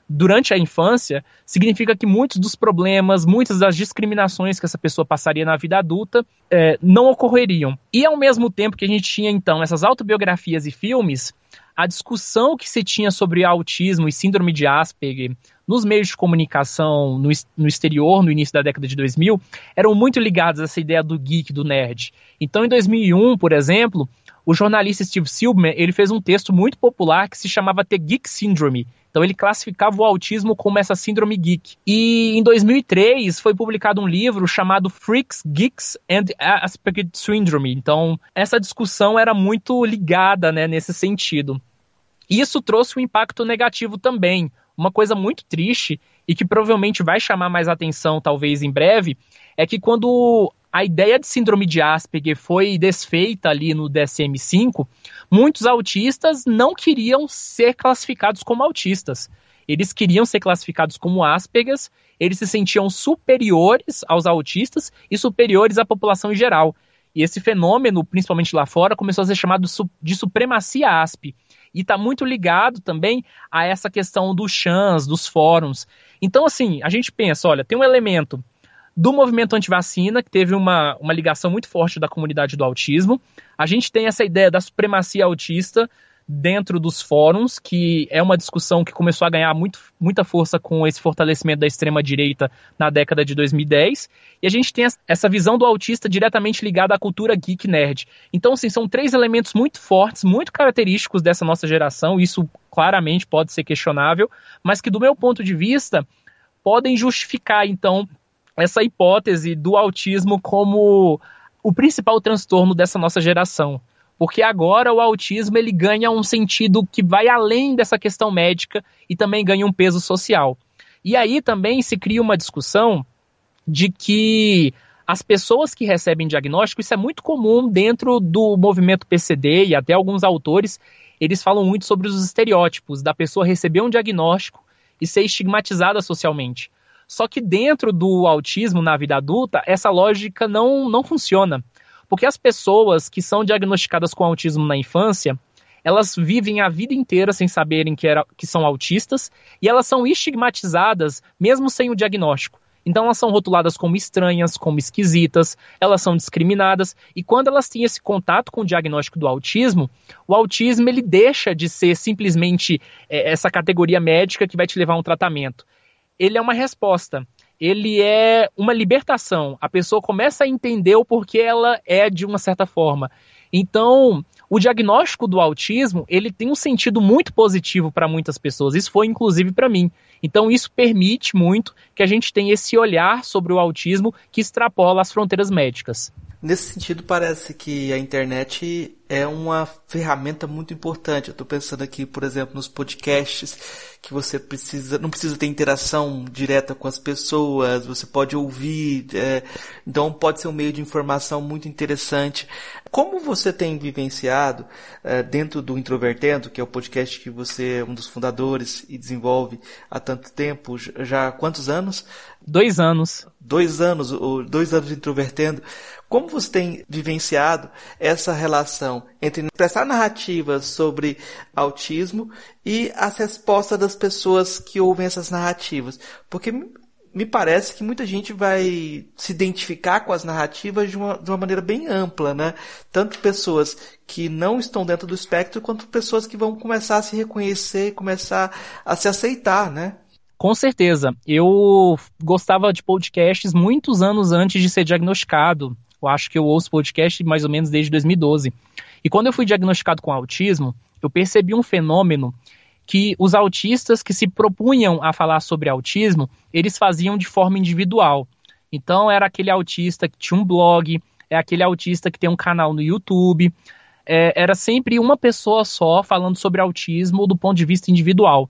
durante a infância, significa que muitos dos problemas, muitas das discriminações que essa pessoa passaria na vida adulta é, não ocorreriam. E ao mesmo tempo que a gente tinha então essas autobiografias e filmes, a discussão que se tinha sobre autismo e síndrome de Asperger nos meios de comunicação no, no exterior, no início da década de 2000, eram muito ligados a essa ideia do geek, do nerd. Então, em 2001, por exemplo, o jornalista Steve Silberman ele fez um texto muito popular que se chamava The Geek Syndrome. Então ele classificava o autismo como essa síndrome geek. E em 2003 foi publicado um livro chamado Freaks, Geeks and Asperger Syndrome. Então essa discussão era muito ligada né, nesse sentido. Isso trouxe um impacto negativo também. Uma coisa muito triste e que provavelmente vai chamar mais atenção talvez em breve é que quando a ideia de síndrome de Asperger foi desfeita ali no DSM-5, muitos autistas não queriam ser classificados como autistas. Eles queriam ser classificados como Aspergers, eles se sentiam superiores aos autistas e superiores à população em geral. E esse fenômeno, principalmente lá fora, começou a ser chamado de supremacia ASP. E está muito ligado também a essa questão dos chans, dos fóruns. Então, assim, a gente pensa, olha, tem um elemento do movimento antivacina, que teve uma, uma ligação muito forte da comunidade do autismo. A gente tem essa ideia da supremacia autista dentro dos fóruns, que é uma discussão que começou a ganhar muito, muita força com esse fortalecimento da extrema-direita na década de 2010. E a gente tem essa visão do autista diretamente ligada à cultura geek nerd. Então, assim, são três elementos muito fortes, muito característicos dessa nossa geração. Isso claramente pode ser questionável, mas que, do meu ponto de vista, podem justificar, então, essa hipótese do autismo como o principal transtorno dessa nossa geração. Porque agora o autismo ele ganha um sentido que vai além dessa questão médica e também ganha um peso social. E aí também se cria uma discussão de que as pessoas que recebem diagnóstico, isso é muito comum dentro do movimento PCD e até alguns autores, eles falam muito sobre os estereótipos da pessoa receber um diagnóstico e ser estigmatizada socialmente. Só que dentro do autismo na vida adulta, essa lógica não, não funciona. Porque as pessoas que são diagnosticadas com autismo na infância, elas vivem a vida inteira sem saberem que, era, que são autistas e elas são estigmatizadas mesmo sem o diagnóstico. Então elas são rotuladas como estranhas, como esquisitas, elas são discriminadas e quando elas têm esse contato com o diagnóstico do autismo, o autismo ele deixa de ser simplesmente é, essa categoria médica que vai te levar a um tratamento. Ele é uma resposta. Ele é uma libertação. A pessoa começa a entender o porquê ela é de uma certa forma. Então, o diagnóstico do autismo, ele tem um sentido muito positivo para muitas pessoas. Isso foi inclusive para mim. Então isso permite muito que a gente tenha esse olhar sobre o autismo que extrapola as fronteiras médicas. Nesse sentido, parece que a internet é uma ferramenta muito importante. Eu estou pensando aqui, por exemplo, nos podcasts, que você precisa, não precisa ter interação direta com as pessoas, você pode ouvir, é, então pode ser um meio de informação muito interessante. Como você tem vivenciado é, dentro do Introvertendo, que é o podcast que você é um dos fundadores e desenvolve há tanto tempo, já há quantos anos? Dois anos. Dois anos, dois anos de Introvertendo. Como você tem vivenciado essa relação entre prestar narrativas sobre autismo e as respostas das pessoas que ouvem essas narrativas? Porque me parece que muita gente vai se identificar com as narrativas de uma, de uma maneira bem ampla, né? Tanto pessoas que não estão dentro do espectro, quanto pessoas que vão começar a se reconhecer, começar a se aceitar, né? Com certeza. Eu gostava de podcasts muitos anos antes de ser diagnosticado. Eu acho que eu ouço podcast mais ou menos desde 2012. E quando eu fui diagnosticado com autismo, eu percebi um fenômeno que os autistas que se propunham a falar sobre autismo, eles faziam de forma individual. Então era aquele autista que tinha um blog, é aquele autista que tem um canal no YouTube. É, era sempre uma pessoa só falando sobre autismo do ponto de vista individual.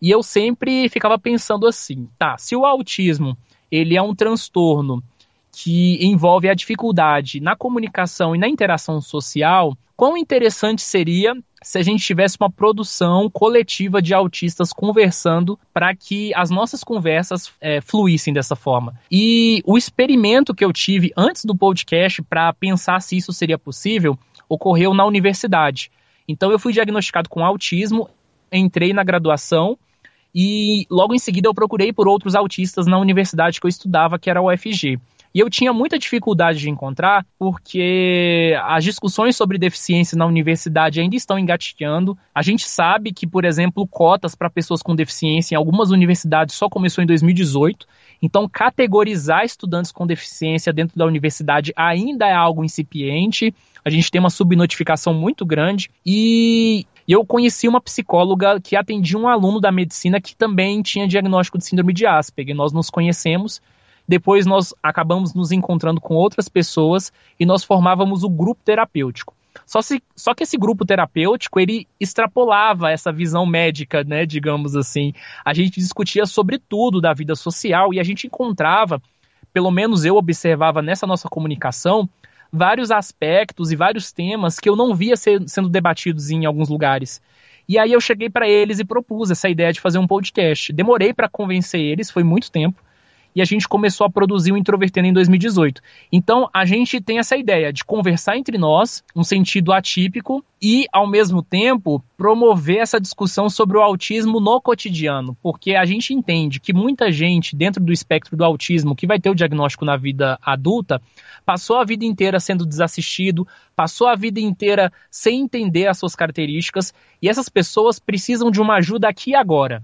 E eu sempre ficava pensando assim, tá, se o autismo ele é um transtorno que envolve a dificuldade na comunicação e na interação social, quão interessante seria se a gente tivesse uma produção coletiva de autistas conversando para que as nossas conversas é, fluíssem dessa forma. E o experimento que eu tive antes do podcast para pensar se isso seria possível ocorreu na universidade. Então eu fui diagnosticado com autismo, entrei na graduação e logo em seguida eu procurei por outros autistas na universidade que eu estudava, que era a UFG. E eu tinha muita dificuldade de encontrar, porque as discussões sobre deficiência na universidade ainda estão engateando. A gente sabe que, por exemplo, cotas para pessoas com deficiência em algumas universidades só começou em 2018. Então, categorizar estudantes com deficiência dentro da universidade ainda é algo incipiente. A gente tem uma subnotificação muito grande. E eu conheci uma psicóloga que atendia um aluno da medicina que também tinha diagnóstico de síndrome de Asperger. Nós nos conhecemos depois nós acabamos nos encontrando com outras pessoas e nós formávamos o grupo terapêutico. Só, se, só que esse grupo terapêutico, ele extrapolava essa visão médica, né, digamos assim. A gente discutia sobre tudo da vida social e a gente encontrava, pelo menos eu observava nessa nossa comunicação, vários aspectos e vários temas que eu não via ser, sendo debatidos em alguns lugares. E aí eu cheguei para eles e propus essa ideia de fazer um podcast. Demorei para convencer eles, foi muito tempo e a gente começou a produzir o Introvertendo em 2018. Então, a gente tem essa ideia de conversar entre nós, um sentido atípico, e, ao mesmo tempo, promover essa discussão sobre o autismo no cotidiano, porque a gente entende que muita gente dentro do espectro do autismo que vai ter o diagnóstico na vida adulta passou a vida inteira sendo desassistido, passou a vida inteira sem entender as suas características, e essas pessoas precisam de uma ajuda aqui e agora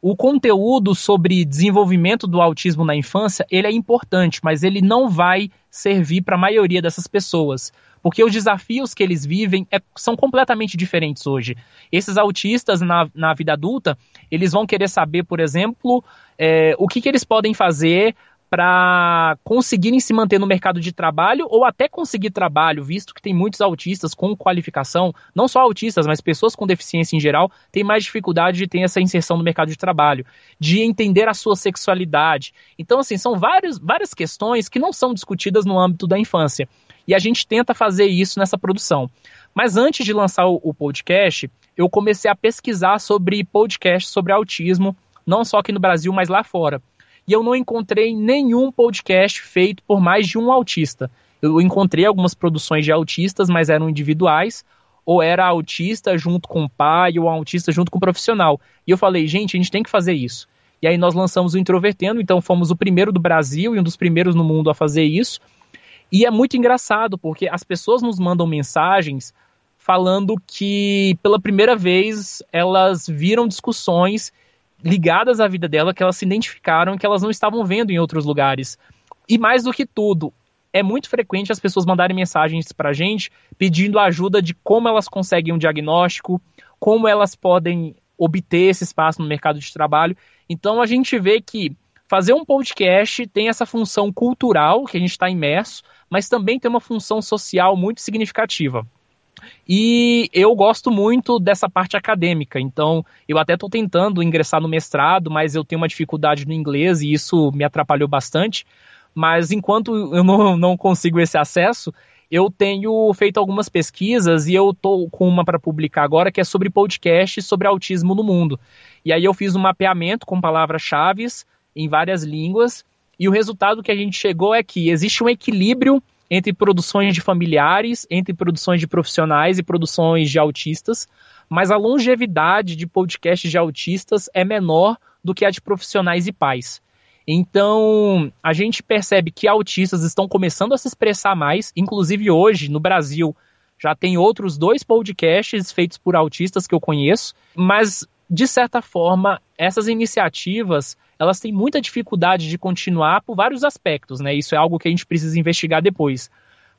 o conteúdo sobre desenvolvimento do autismo na infância, ele é importante, mas ele não vai servir para a maioria dessas pessoas. Porque os desafios que eles vivem é, são completamente diferentes hoje. Esses autistas na, na vida adulta, eles vão querer saber, por exemplo, é, o que, que eles podem fazer para conseguirem se manter no mercado de trabalho ou até conseguir trabalho, visto que tem muitos autistas com qualificação, não só autistas, mas pessoas com deficiência em geral, têm mais dificuldade de ter essa inserção no mercado de trabalho, de entender a sua sexualidade. Então, assim, são vários, várias questões que não são discutidas no âmbito da infância. E a gente tenta fazer isso nessa produção. Mas antes de lançar o, o podcast, eu comecei a pesquisar sobre podcast sobre autismo, não só aqui no Brasil, mas lá fora e eu não encontrei nenhum podcast feito por mais de um autista. Eu encontrei algumas produções de autistas, mas eram individuais, ou era autista junto com o pai, ou autista junto com o profissional. E eu falei, gente, a gente tem que fazer isso. E aí nós lançamos o Introvertendo, então fomos o primeiro do Brasil e um dos primeiros no mundo a fazer isso. E é muito engraçado, porque as pessoas nos mandam mensagens falando que pela primeira vez elas viram discussões ligadas à vida dela, que elas se identificaram que elas não estavam vendo em outros lugares. E mais do que tudo, é muito frequente as pessoas mandarem mensagens para a gente pedindo ajuda de como elas conseguem um diagnóstico, como elas podem obter esse espaço no mercado de trabalho. Então a gente vê que fazer um podcast tem essa função cultural que a gente está imerso, mas também tem uma função social muito significativa. E eu gosto muito dessa parte acadêmica, então eu até estou tentando ingressar no mestrado, mas eu tenho uma dificuldade no inglês e isso me atrapalhou bastante. Mas enquanto eu não, não consigo esse acesso, eu tenho feito algumas pesquisas e eu estou com uma para publicar agora que é sobre podcast sobre autismo no mundo. E aí eu fiz um mapeamento com palavras-chave em várias línguas e o resultado que a gente chegou é que existe um equilíbrio entre produções de familiares, entre produções de profissionais e produções de autistas, mas a longevidade de podcasts de autistas é menor do que a de profissionais e pais. Então, a gente percebe que autistas estão começando a se expressar mais, inclusive hoje, no Brasil, já tem outros dois podcasts feitos por autistas que eu conheço, mas de certa forma, essas iniciativas, elas têm muita dificuldade de continuar por vários aspectos, né? Isso é algo que a gente precisa investigar depois.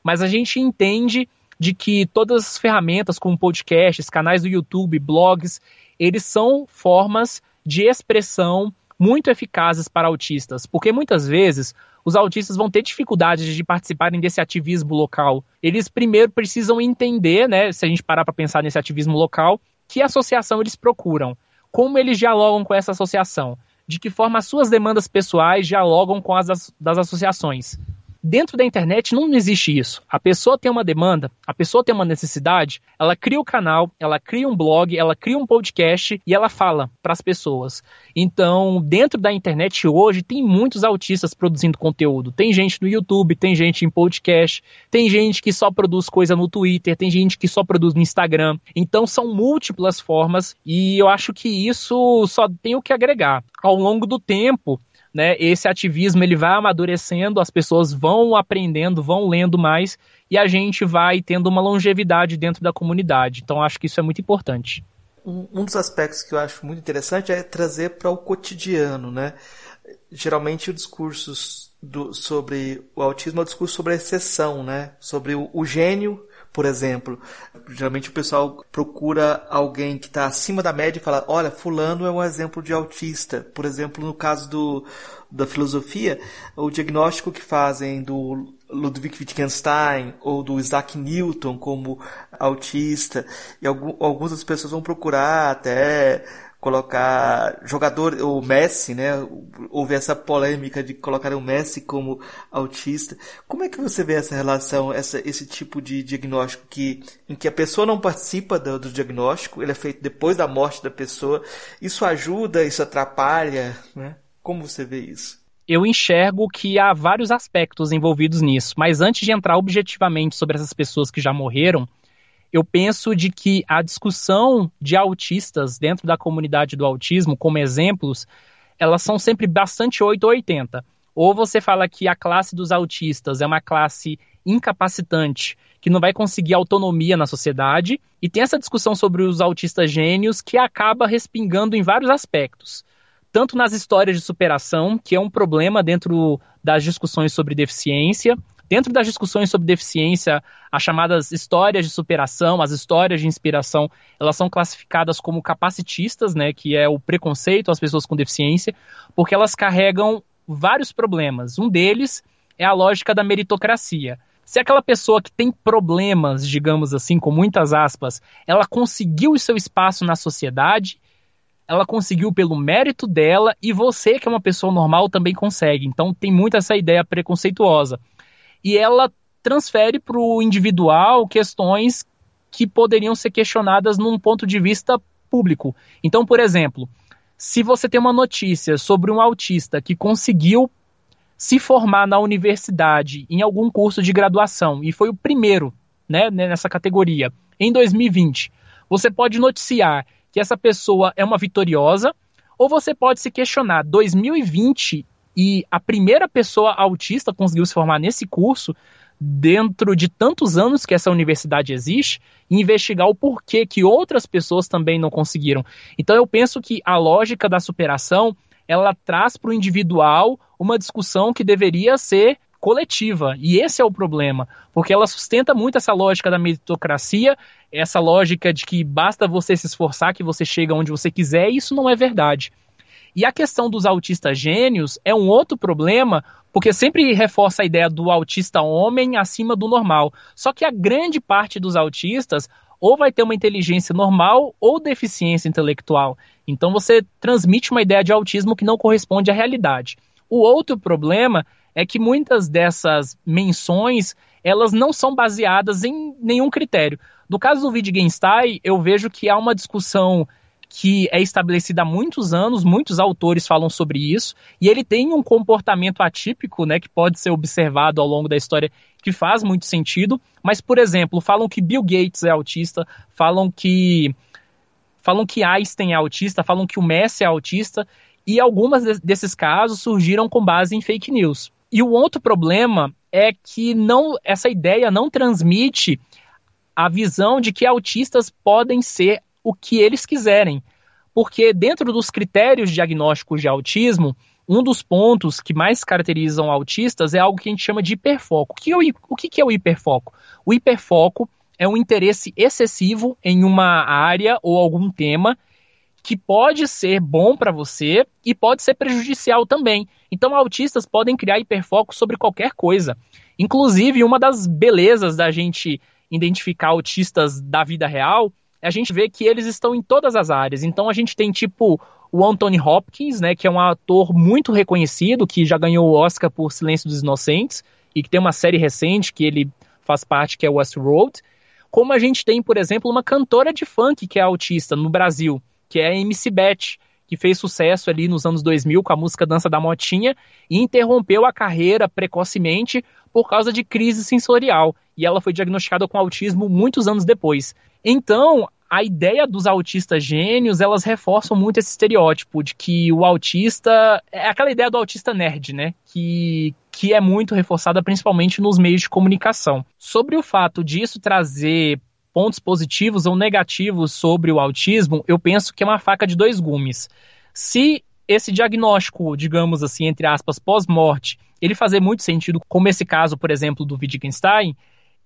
Mas a gente entende de que todas as ferramentas como podcasts, canais do YouTube, blogs, eles são formas de expressão muito eficazes para autistas, porque muitas vezes os autistas vão ter dificuldades de participarem desse ativismo local. Eles primeiro precisam entender, né, se a gente parar para pensar nesse ativismo local, que associação eles procuram, como eles dialogam com essa associação, de que forma as suas demandas pessoais dialogam com as das associações. Dentro da internet não existe isso. A pessoa tem uma demanda, a pessoa tem uma necessidade, ela cria o um canal, ela cria um blog, ela cria um podcast e ela fala para as pessoas. Então, dentro da internet hoje tem muitos autistas produzindo conteúdo. Tem gente no YouTube, tem gente em podcast, tem gente que só produz coisa no Twitter, tem gente que só produz no Instagram. Então, são múltiplas formas e eu acho que isso só tem o que agregar. Ao longo do tempo, né, esse ativismo ele vai amadurecendo, as pessoas vão aprendendo, vão lendo mais e a gente vai tendo uma longevidade dentro da comunidade. Então acho que isso é muito importante. Um, dos aspectos que eu acho muito interessante é trazer para o cotidiano, né? Geralmente o discurso do, sobre o autismo é o discurso sobre a exceção, né? Sobre o, o gênio por exemplo, geralmente o pessoal procura alguém que está acima da média e fala: olha, Fulano é um exemplo de autista. Por exemplo, no caso do, da filosofia, o diagnóstico que fazem do Ludwig Wittgenstein ou do Isaac Newton como autista, e algumas pessoas vão procurar até colocar jogador, o Messi, né? Houve essa polêmica de colocar o Messi como autista. Como é que você vê essa relação, essa, esse tipo de diagnóstico que, em que a pessoa não participa do, do diagnóstico, ele é feito depois da morte da pessoa. Isso ajuda, isso atrapalha, né? Como você vê isso? eu enxergo que há vários aspectos envolvidos nisso. Mas antes de entrar objetivamente sobre essas pessoas que já morreram, eu penso de que a discussão de autistas dentro da comunidade do autismo, como exemplos, elas são sempre bastante 8 ou 80. Ou você fala que a classe dos autistas é uma classe incapacitante, que não vai conseguir autonomia na sociedade, e tem essa discussão sobre os autistas gênios que acaba respingando em vários aspectos. Tanto nas histórias de superação, que é um problema dentro das discussões sobre deficiência, Dentro das discussões sobre deficiência, as chamadas histórias de superação, as histórias de inspiração, elas são classificadas como capacitistas, né, que é o preconceito às pessoas com deficiência, porque elas carregam vários problemas. Um deles é a lógica da meritocracia. Se aquela pessoa que tem problemas, digamos assim, com muitas aspas, ela conseguiu o seu espaço na sociedade, ela conseguiu pelo mérito dela e você, que é uma pessoa normal, também consegue. Então tem muito essa ideia preconceituosa e ela transfere para o individual questões que poderiam ser questionadas num ponto de vista público. Então, por exemplo, se você tem uma notícia sobre um autista que conseguiu se formar na universidade em algum curso de graduação e foi o primeiro né, nessa categoria, em 2020. Você pode noticiar que essa pessoa é uma vitoriosa, ou você pode se questionar, 2020 e a primeira pessoa autista conseguiu se formar nesse curso, dentro de tantos anos que essa universidade existe, e investigar o porquê que outras pessoas também não conseguiram. Então eu penso que a lógica da superação, ela traz para o individual uma discussão que deveria ser coletiva. E esse é o problema, porque ela sustenta muito essa lógica da meritocracia, essa lógica de que basta você se esforçar que você chega onde você quiser, e isso não é verdade. E a questão dos autistas gênios é um outro problema, porque sempre reforça a ideia do autista homem acima do normal. Só que a grande parte dos autistas ou vai ter uma inteligência normal ou deficiência intelectual. Então você transmite uma ideia de autismo que não corresponde à realidade. O outro problema é que muitas dessas menções elas não são baseadas em nenhum critério. No caso do Wittgenstein, eu vejo que há uma discussão que é estabelecida há muitos anos, muitos autores falam sobre isso, e ele tem um comportamento atípico, né, que pode ser observado ao longo da história, que faz muito sentido, mas, por exemplo, falam que Bill Gates é autista, falam que falam que Einstein é autista, falam que o Messi é autista, e algumas desses casos surgiram com base em fake news. E o outro problema é que não essa ideia não transmite a visão de que autistas podem ser o que eles quiserem. Porque dentro dos critérios diagnósticos de autismo, um dos pontos que mais caracterizam autistas é algo que a gente chama de hiperfoco. O que é o, o que é o hiperfoco? O hiperfoco é um interesse excessivo em uma área ou algum tema que pode ser bom para você e pode ser prejudicial também. Então, autistas podem criar hiperfoco sobre qualquer coisa. Inclusive, uma das belezas da gente identificar autistas da vida real, a gente vê que eles estão em todas as áreas. Então, a gente tem tipo o Anthony Hopkins, né, que é um ator muito reconhecido, que já ganhou o Oscar por Silêncio dos Inocentes e que tem uma série recente que ele faz parte, que é Westworld. Como a gente tem, por exemplo, uma cantora de funk que é autista no Brasil, que é a MC Beth, que fez sucesso ali nos anos 2000 com a música Dança da Motinha e interrompeu a carreira precocemente por causa de crise sensorial. E ela foi diagnosticada com autismo muitos anos depois. Então, a ideia dos autistas gênios, elas reforçam muito esse estereótipo de que o autista é aquela ideia do autista nerd, né? Que que é muito reforçada principalmente nos meios de comunicação. Sobre o fato disso trazer pontos positivos ou negativos sobre o autismo, eu penso que é uma faca de dois gumes. Se esse diagnóstico, digamos assim, entre aspas, pós-morte, ele fazer muito sentido, como esse caso, por exemplo, do Wittgenstein,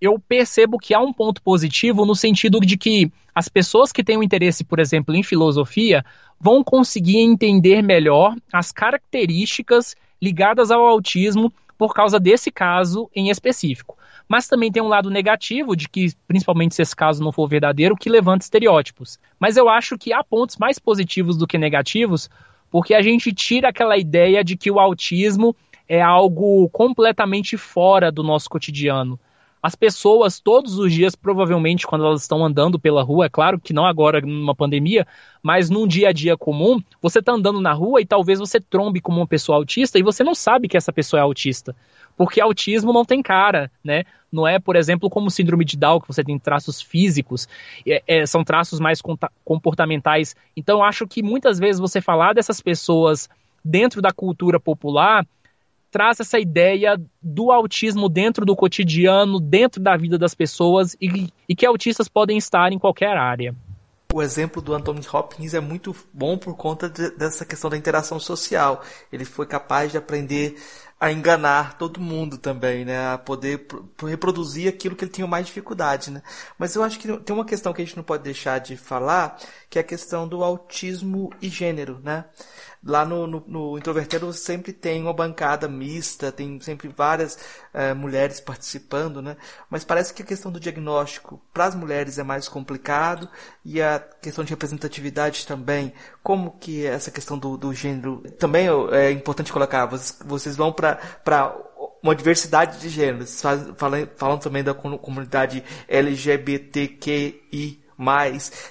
eu percebo que há um ponto positivo no sentido de que as pessoas que têm um interesse, por exemplo, em filosofia, vão conseguir entender melhor as características ligadas ao autismo por causa desse caso em específico. Mas também tem um lado negativo de que, principalmente se esse caso não for verdadeiro, que levanta estereótipos. Mas eu acho que há pontos mais positivos do que negativos, porque a gente tira aquela ideia de que o autismo é algo completamente fora do nosso cotidiano. As pessoas, todos os dias, provavelmente, quando elas estão andando pela rua, é claro que não agora numa pandemia, mas num dia a dia comum, você está andando na rua e talvez você trombe como uma pessoa autista e você não sabe que essa pessoa é autista. Porque autismo não tem cara, né? Não é, por exemplo, como síndrome de Down, que você tem traços físicos, é, é, são traços mais comportamentais. Então, acho que muitas vezes você falar dessas pessoas dentro da cultura popular traz essa ideia do autismo dentro do cotidiano, dentro da vida das pessoas e, e que autistas podem estar em qualquer área. O exemplo do Anthony Hopkins é muito bom por conta de, dessa questão da interação social. Ele foi capaz de aprender a enganar todo mundo também, né? A poder reproduzir aquilo que ele tinha mais dificuldade, né? Mas eu acho que tem uma questão que a gente não pode deixar de falar, que é a questão do autismo e gênero, né? Lá no, no, no Introvertendo sempre tem uma bancada mista, tem sempre várias é, mulheres participando, né? Mas parece que a questão do diagnóstico para as mulheres é mais complicado e a questão de representatividade também. Como que essa questão do, do gênero também é importante colocar. Vocês, vocês vão para uma diversidade de gêneros. Falam, falam também da comunidade LGBTQI+.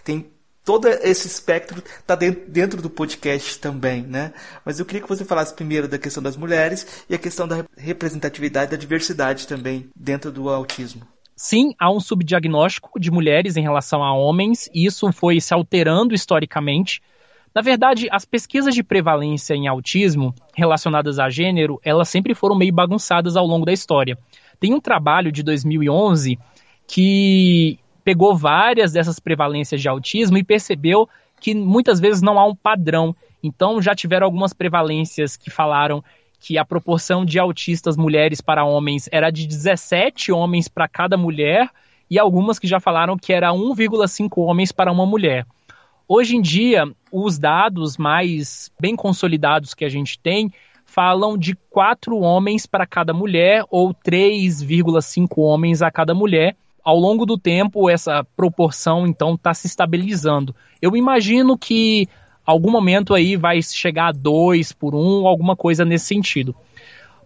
Tem todo esse espectro está dentro, dentro do podcast também, né? Mas eu queria que você falasse primeiro da questão das mulheres e a questão da representatividade, da diversidade também dentro do autismo. sim, há um subdiagnóstico de mulheres em relação a homens, e isso foi se alterando historicamente. Na verdade, as pesquisas de prevalência em autismo relacionadas a gênero, elas sempre foram meio bagunçadas ao longo da história. Tem um trabalho de 2011 que pegou várias dessas prevalências de autismo e percebeu que muitas vezes não há um padrão. Então já tiveram algumas prevalências que falaram que a proporção de autistas mulheres para homens era de 17 homens para cada mulher e algumas que já falaram que era 1,5 homens para uma mulher. Hoje em dia, os dados mais bem consolidados que a gente tem falam de quatro homens para cada mulher ou 3,5 homens a cada mulher. Ao longo do tempo, essa proporção então está se estabilizando. Eu imagino que algum momento aí vai chegar a dois por um, alguma coisa nesse sentido.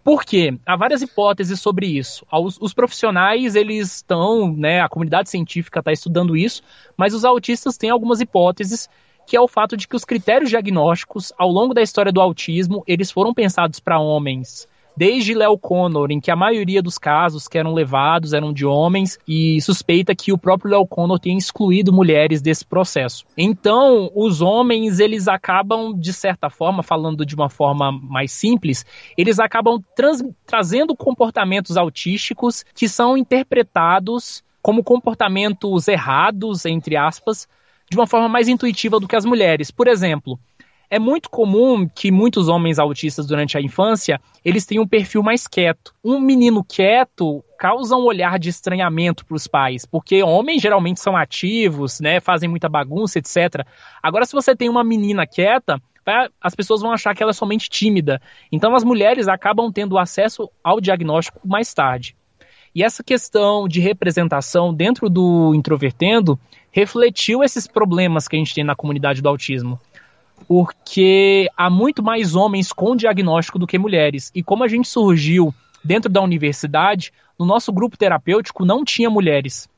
Por quê? Há várias hipóteses sobre isso. Os, os profissionais, eles estão, né, a comunidade científica está estudando isso, mas os autistas têm algumas hipóteses que é o fato de que os critérios diagnósticos, ao longo da história do autismo, eles foram pensados para homens. Desde Léo Connor, em que a maioria dos casos que eram levados eram de homens, e suspeita que o próprio Léo Connor tenha excluído mulheres desse processo. Então, os homens, eles acabam, de certa forma, falando de uma forma mais simples, eles acabam trazendo comportamentos autísticos que são interpretados como comportamentos errados, entre aspas, de uma forma mais intuitiva do que as mulheres. Por exemplo, é muito comum que muitos homens autistas durante a infância, eles tenham um perfil mais quieto. Um menino quieto causa um olhar de estranhamento para os pais, porque homens geralmente são ativos, né, fazem muita bagunça, etc. Agora se você tem uma menina quieta, as pessoas vão achar que ela é somente tímida. Então as mulheres acabam tendo acesso ao diagnóstico mais tarde. E essa questão de representação dentro do introvertendo refletiu esses problemas que a gente tem na comunidade do autismo. Porque há muito mais homens com diagnóstico do que mulheres. E como a gente surgiu dentro da universidade, no nosso grupo terapêutico não tinha mulheres.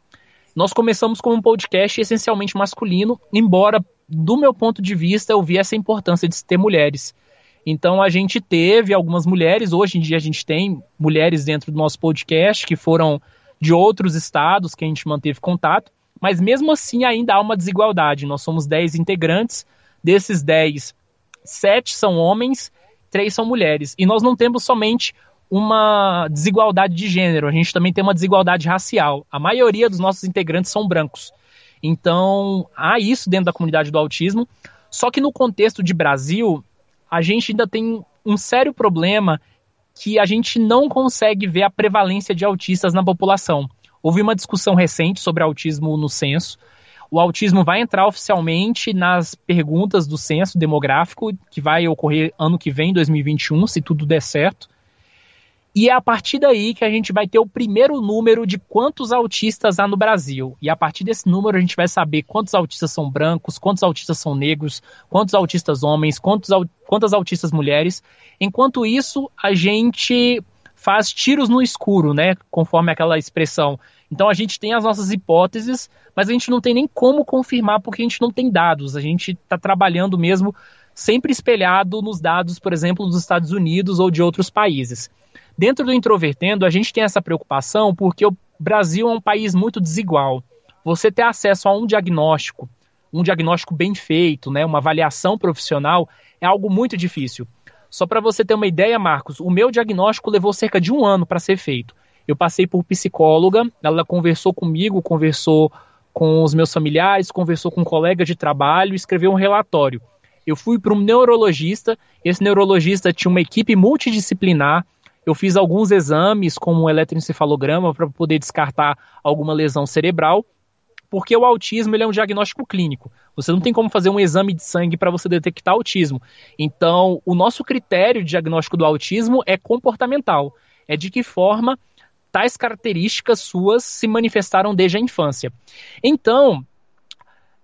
Nós começamos com um podcast essencialmente masculino, embora, do meu ponto de vista, eu vi essa importância de ter mulheres. Então a gente teve algumas mulheres, hoje em dia a gente tem mulheres dentro do nosso podcast que foram de outros estados que a gente manteve contato, mas mesmo assim ainda há uma desigualdade. Nós somos 10 integrantes, desses 10, 7 são homens, 3 são mulheres. E nós não temos somente uma desigualdade de gênero, a gente também tem uma desigualdade racial. A maioria dos nossos integrantes são brancos. Então, há isso dentro da comunidade do autismo. Só que no contexto de Brasil, a gente ainda tem um sério problema que a gente não consegue ver a prevalência de autistas na população. Houve uma discussão recente sobre autismo no censo. O autismo vai entrar oficialmente nas perguntas do censo demográfico, que vai ocorrer ano que vem, 2021, se tudo der certo. E é a partir daí que a gente vai ter o primeiro número de quantos autistas há no Brasil. E a partir desse número a gente vai saber quantos autistas são brancos, quantos autistas são negros, quantos autistas homens, quantos, quantas autistas mulheres. Enquanto isso, a gente faz tiros no escuro, né? Conforme aquela expressão. Então a gente tem as nossas hipóteses, mas a gente não tem nem como confirmar porque a gente não tem dados. A gente está trabalhando mesmo sempre espelhado nos dados, por exemplo, dos Estados Unidos ou de outros países. Dentro do Introvertendo, a gente tem essa preocupação porque o Brasil é um país muito desigual. Você ter acesso a um diagnóstico, um diagnóstico bem feito, né, uma avaliação profissional, é algo muito difícil. Só para você ter uma ideia, Marcos, o meu diagnóstico levou cerca de um ano para ser feito. Eu passei por psicóloga, ela conversou comigo, conversou com os meus familiares, conversou com um colega de trabalho, escreveu um relatório. Eu fui para um neurologista, esse neurologista tinha uma equipe multidisciplinar eu fiz alguns exames, como um eletroencefalograma, para poder descartar alguma lesão cerebral, porque o autismo ele é um diagnóstico clínico. Você não tem como fazer um exame de sangue para você detectar autismo. Então, o nosso critério de diagnóstico do autismo é comportamental. É de que forma tais características suas se manifestaram desde a infância. Então,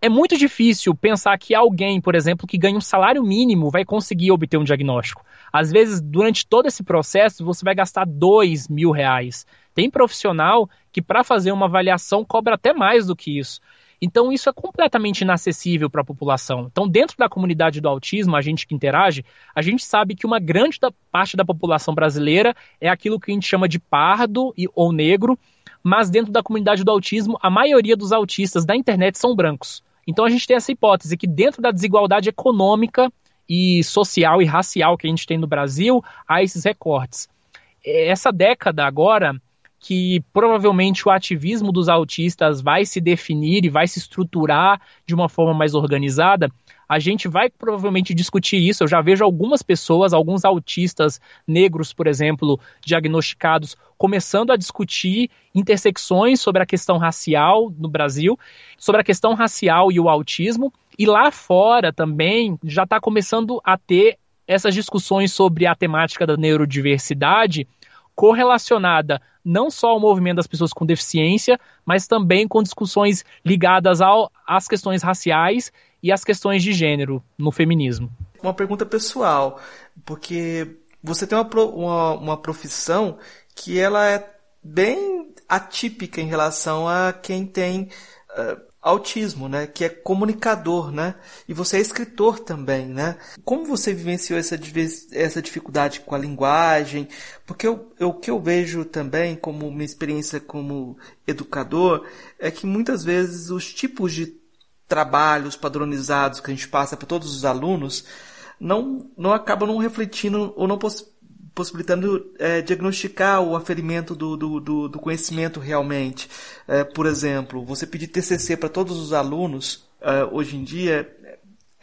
é muito difícil pensar que alguém, por exemplo, que ganha um salário mínimo vai conseguir obter um diagnóstico. Às vezes, durante todo esse processo, você vai gastar dois mil reais. Tem profissional que, para fazer uma avaliação, cobra até mais do que isso. Então, isso é completamente inacessível para a população. Então, dentro da comunidade do autismo, a gente que interage, a gente sabe que uma grande parte da população brasileira é aquilo que a gente chama de pardo e, ou negro, mas dentro da comunidade do autismo, a maioria dos autistas da internet são brancos. Então, a gente tem essa hipótese que, dentro da desigualdade econômica e social e racial que a gente tem no Brasil, há esses recortes. Essa década agora que provavelmente o ativismo dos autistas vai se definir e vai se estruturar de uma forma mais organizada, a gente vai provavelmente discutir isso. Eu já vejo algumas pessoas, alguns autistas negros, por exemplo, diagnosticados, começando a discutir intersecções sobre a questão racial no Brasil, sobre a questão racial e o autismo. E lá fora também já está começando a ter essas discussões sobre a temática da neurodiversidade correlacionada não só ao movimento das pessoas com deficiência, mas também com discussões ligadas ao, às questões raciais e às questões de gênero no feminismo. Uma pergunta pessoal, porque você tem uma, uma, uma profissão que ela é bem atípica em relação a quem tem uh, autismo, né? Que é comunicador, né? E você é escritor também, né? Como você vivenciou essa, essa dificuldade com a linguagem? Porque eu, eu, o que eu vejo também como uma experiência como educador é que muitas vezes os tipos de trabalhos padronizados que a gente passa para todos os alunos não, não acabam não refletindo ou não possibilitando é, diagnosticar o aferimento do, do, do, do conhecimento realmente. É, por exemplo, você pedir TCC para todos os alunos é, hoje em dia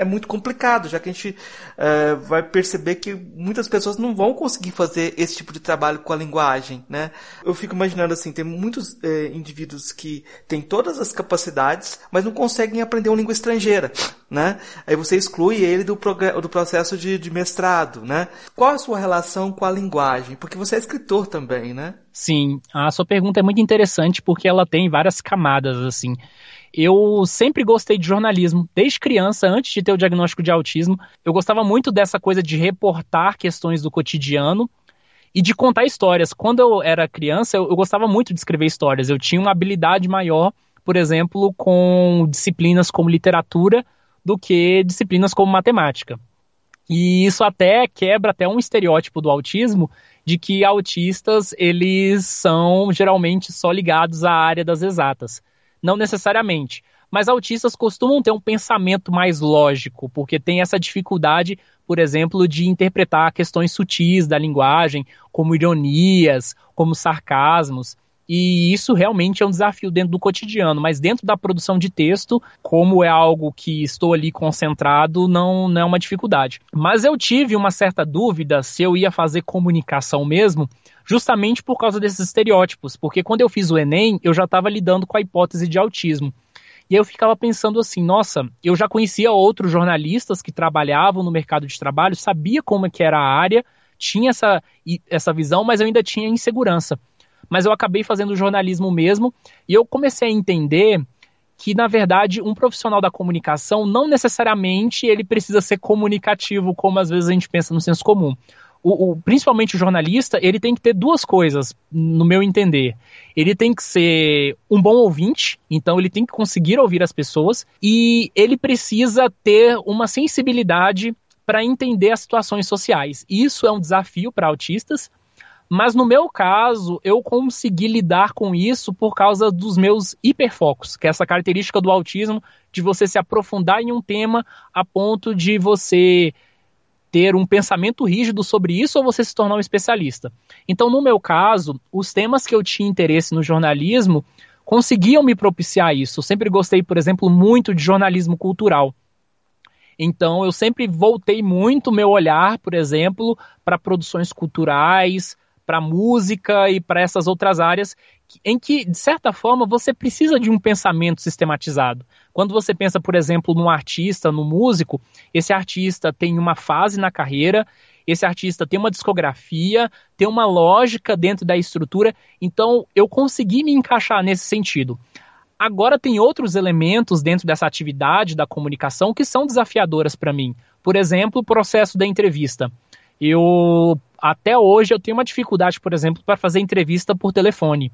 é muito complicado, já que a gente uh, vai perceber que muitas pessoas não vão conseguir fazer esse tipo de trabalho com a linguagem, né? Eu fico imaginando assim, tem muitos uh, indivíduos que têm todas as capacidades, mas não conseguem aprender uma língua estrangeira, né? Aí você exclui ele do, do processo de, de mestrado, né? Qual a sua relação com a linguagem? Porque você é escritor também, né? Sim, a sua pergunta é muito interessante porque ela tem várias camadas, assim. Eu sempre gostei de jornalismo, desde criança, antes de ter o diagnóstico de autismo. Eu gostava muito dessa coisa de reportar questões do cotidiano e de contar histórias. Quando eu era criança, eu, eu gostava muito de escrever histórias. Eu tinha uma habilidade maior, por exemplo, com disciplinas como literatura do que disciplinas como matemática. E isso até quebra até um estereótipo do autismo de que autistas eles são geralmente só ligados à área das exatas. Não necessariamente. Mas autistas costumam ter um pensamento mais lógico, porque tem essa dificuldade, por exemplo, de interpretar questões sutis da linguagem, como ironias, como sarcasmos. E isso realmente é um desafio dentro do cotidiano, mas dentro da produção de texto, como é algo que estou ali concentrado, não, não é uma dificuldade. Mas eu tive uma certa dúvida se eu ia fazer comunicação mesmo, justamente por causa desses estereótipos, porque quando eu fiz o Enem, eu já estava lidando com a hipótese de autismo. E aí eu ficava pensando assim, nossa, eu já conhecia outros jornalistas que trabalhavam no mercado de trabalho, sabia como é que era a área, tinha essa, essa visão, mas eu ainda tinha insegurança. Mas eu acabei fazendo jornalismo mesmo, e eu comecei a entender que, na verdade, um profissional da comunicação não necessariamente ele precisa ser comunicativo, como às vezes a gente pensa no senso comum o, o, principalmente o jornalista, ele tem que ter duas coisas, no meu entender. Ele tem que ser um bom ouvinte, então ele tem que conseguir ouvir as pessoas, e ele precisa ter uma sensibilidade para entender as situações sociais. Isso é um desafio para autistas, mas no meu caso, eu consegui lidar com isso por causa dos meus hiperfocos, que é essa característica do autismo de você se aprofundar em um tema a ponto de você ter um pensamento rígido sobre isso ou você se tornar um especialista. Então, no meu caso, os temas que eu tinha interesse no jornalismo conseguiam me propiciar isso. Eu sempre gostei, por exemplo, muito de jornalismo cultural. Então, eu sempre voltei muito meu olhar, por exemplo, para produções culturais, para música e para essas outras áreas em que, de certa forma, você precisa de um pensamento sistematizado. Quando você pensa, por exemplo, num artista, no músico, esse artista tem uma fase na carreira, esse artista tem uma discografia, tem uma lógica dentro da estrutura, então eu consegui me encaixar nesse sentido. Agora tem outros elementos dentro dessa atividade da comunicação que são desafiadoras para mim. Por exemplo, o processo da entrevista. Eu até hoje eu tenho uma dificuldade, por exemplo, para fazer entrevista por telefone.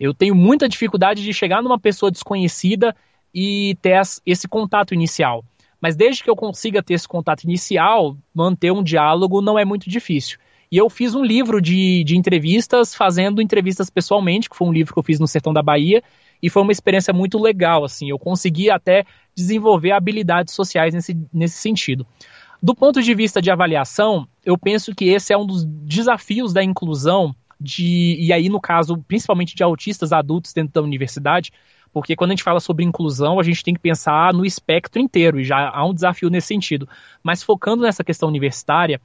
Eu tenho muita dificuldade de chegar numa pessoa desconhecida e ter esse contato inicial. Mas desde que eu consiga ter esse contato inicial, manter um diálogo não é muito difícil. E eu fiz um livro de, de entrevistas, fazendo entrevistas pessoalmente, que foi um livro que eu fiz no Sertão da Bahia, e foi uma experiência muito legal, assim, eu consegui até desenvolver habilidades sociais nesse, nesse sentido. Do ponto de vista de avaliação, eu penso que esse é um dos desafios da inclusão de, e aí no caso, principalmente de autistas adultos dentro da universidade, porque quando a gente fala sobre inclusão, a gente tem que pensar no espectro inteiro, e já há um desafio nesse sentido. Mas focando nessa questão universitária,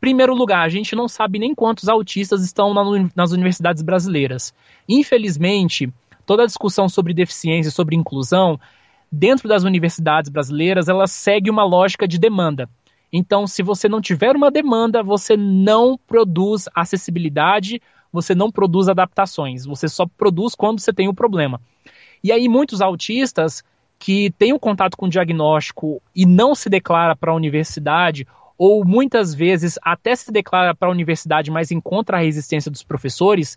primeiro lugar, a gente não sabe nem quantos autistas estão nas universidades brasileiras. Infelizmente, toda a discussão sobre deficiência, sobre inclusão, dentro das universidades brasileiras, ela segue uma lógica de demanda. Então, se você não tiver uma demanda, você não produz acessibilidade, você não produz adaptações, você só produz quando você tem o um problema. E aí muitos autistas que têm um contato com o diagnóstico e não se declara para a universidade, ou muitas vezes até se declara para a universidade, mas encontra a resistência dos professores,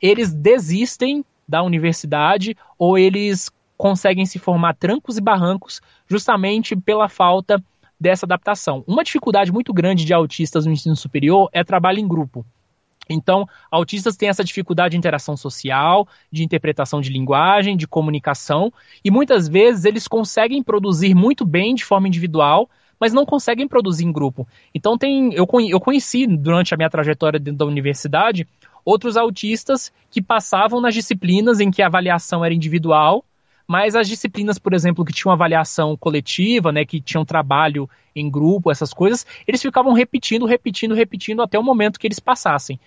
eles desistem da universidade ou eles conseguem se formar trancos e barrancos justamente pela falta dessa adaptação. Uma dificuldade muito grande de autistas no ensino superior é trabalho em grupo. Então, autistas têm essa dificuldade de interação social, de interpretação de linguagem, de comunicação, e muitas vezes eles conseguem produzir muito bem de forma individual, mas não conseguem produzir em grupo. Então, tem, eu, eu conheci durante a minha trajetória dentro da universidade outros autistas que passavam nas disciplinas em que a avaliação era individual, mas as disciplinas, por exemplo, que tinham avaliação coletiva, né, que tinham trabalho em grupo, essas coisas, eles ficavam repetindo, repetindo, repetindo até o momento que eles passassem.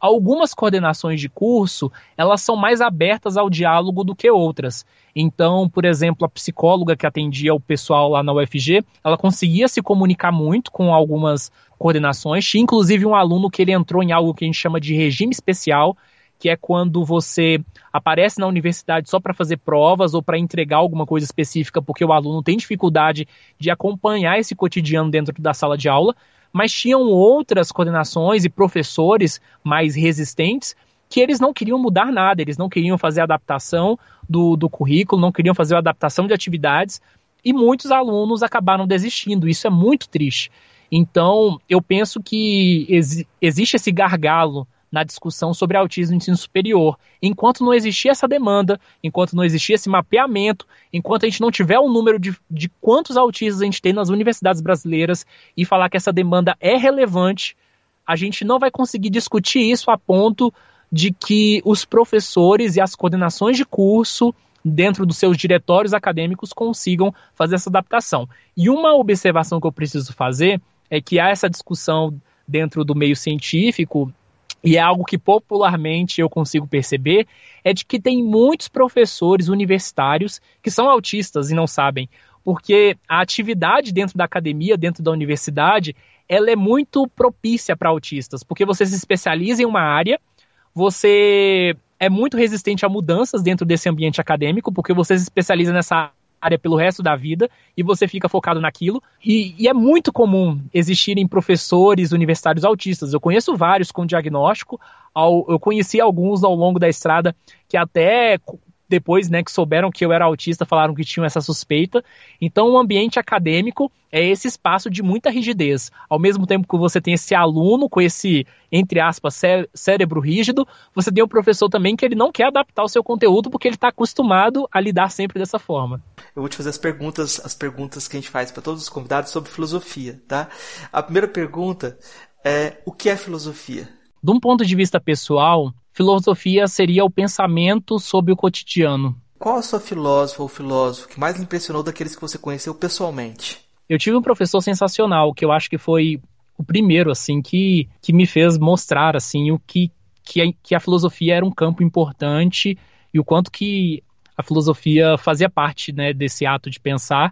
Algumas coordenações de curso, elas são mais abertas ao diálogo do que outras. Então, por exemplo, a psicóloga que atendia o pessoal lá na UFG, ela conseguia se comunicar muito com algumas coordenações. Tinha inclusive um aluno que ele entrou em algo que a gente chama de regime especial, que é quando você aparece na universidade só para fazer provas ou para entregar alguma coisa específica, porque o aluno tem dificuldade de acompanhar esse cotidiano dentro da sala de aula, mas tinham outras coordenações e professores mais resistentes que eles não queriam mudar nada, eles não queriam fazer adaptação do, do currículo, não queriam fazer adaptação de atividades, e muitos alunos acabaram desistindo. Isso é muito triste. Então, eu penso que ex existe esse gargalo na discussão sobre autismo no ensino superior. Enquanto não existir essa demanda, enquanto não existir esse mapeamento, enquanto a gente não tiver o um número de, de quantos autistas a gente tem nas universidades brasileiras e falar que essa demanda é relevante, a gente não vai conseguir discutir isso a ponto de que os professores e as coordenações de curso dentro dos seus diretórios acadêmicos consigam fazer essa adaptação. E uma observação que eu preciso fazer é que há essa discussão dentro do meio científico e é algo que popularmente eu consigo perceber, é de que tem muitos professores universitários que são autistas e não sabem, porque a atividade dentro da academia, dentro da universidade, ela é muito propícia para autistas, porque você se especializa em uma área, você é muito resistente a mudanças dentro desse ambiente acadêmico, porque você se especializa nessa área pelo resto da vida e você fica focado naquilo. E, e, é muito comum existirem professores universitários autistas. Eu conheço vários com diagnóstico, eu conheci alguns ao longo da estrada que até depois, né, que souberam que eu era autista, falaram que tinham essa suspeita. Então, o ambiente acadêmico é esse espaço de muita rigidez. Ao mesmo tempo que você tem esse aluno com esse, entre aspas, cé cérebro rígido, você tem um professor também que ele não quer adaptar o seu conteúdo porque ele está acostumado a lidar sempre dessa forma. Eu vou te fazer as perguntas, as perguntas que a gente faz para todos os convidados sobre filosofia, tá? A primeira pergunta é: o que é filosofia? De um ponto de vista pessoal, filosofia seria o pensamento sobre o cotidiano. Qual a sua filósofa ou filósofo que mais impressionou daqueles que você conheceu pessoalmente? Eu tive um professor sensacional, que eu acho que foi o primeiro, assim, que, que me fez mostrar, assim, o que, que, a, que a filosofia era um campo importante e o quanto que a filosofia fazia parte, né, desse ato de pensar,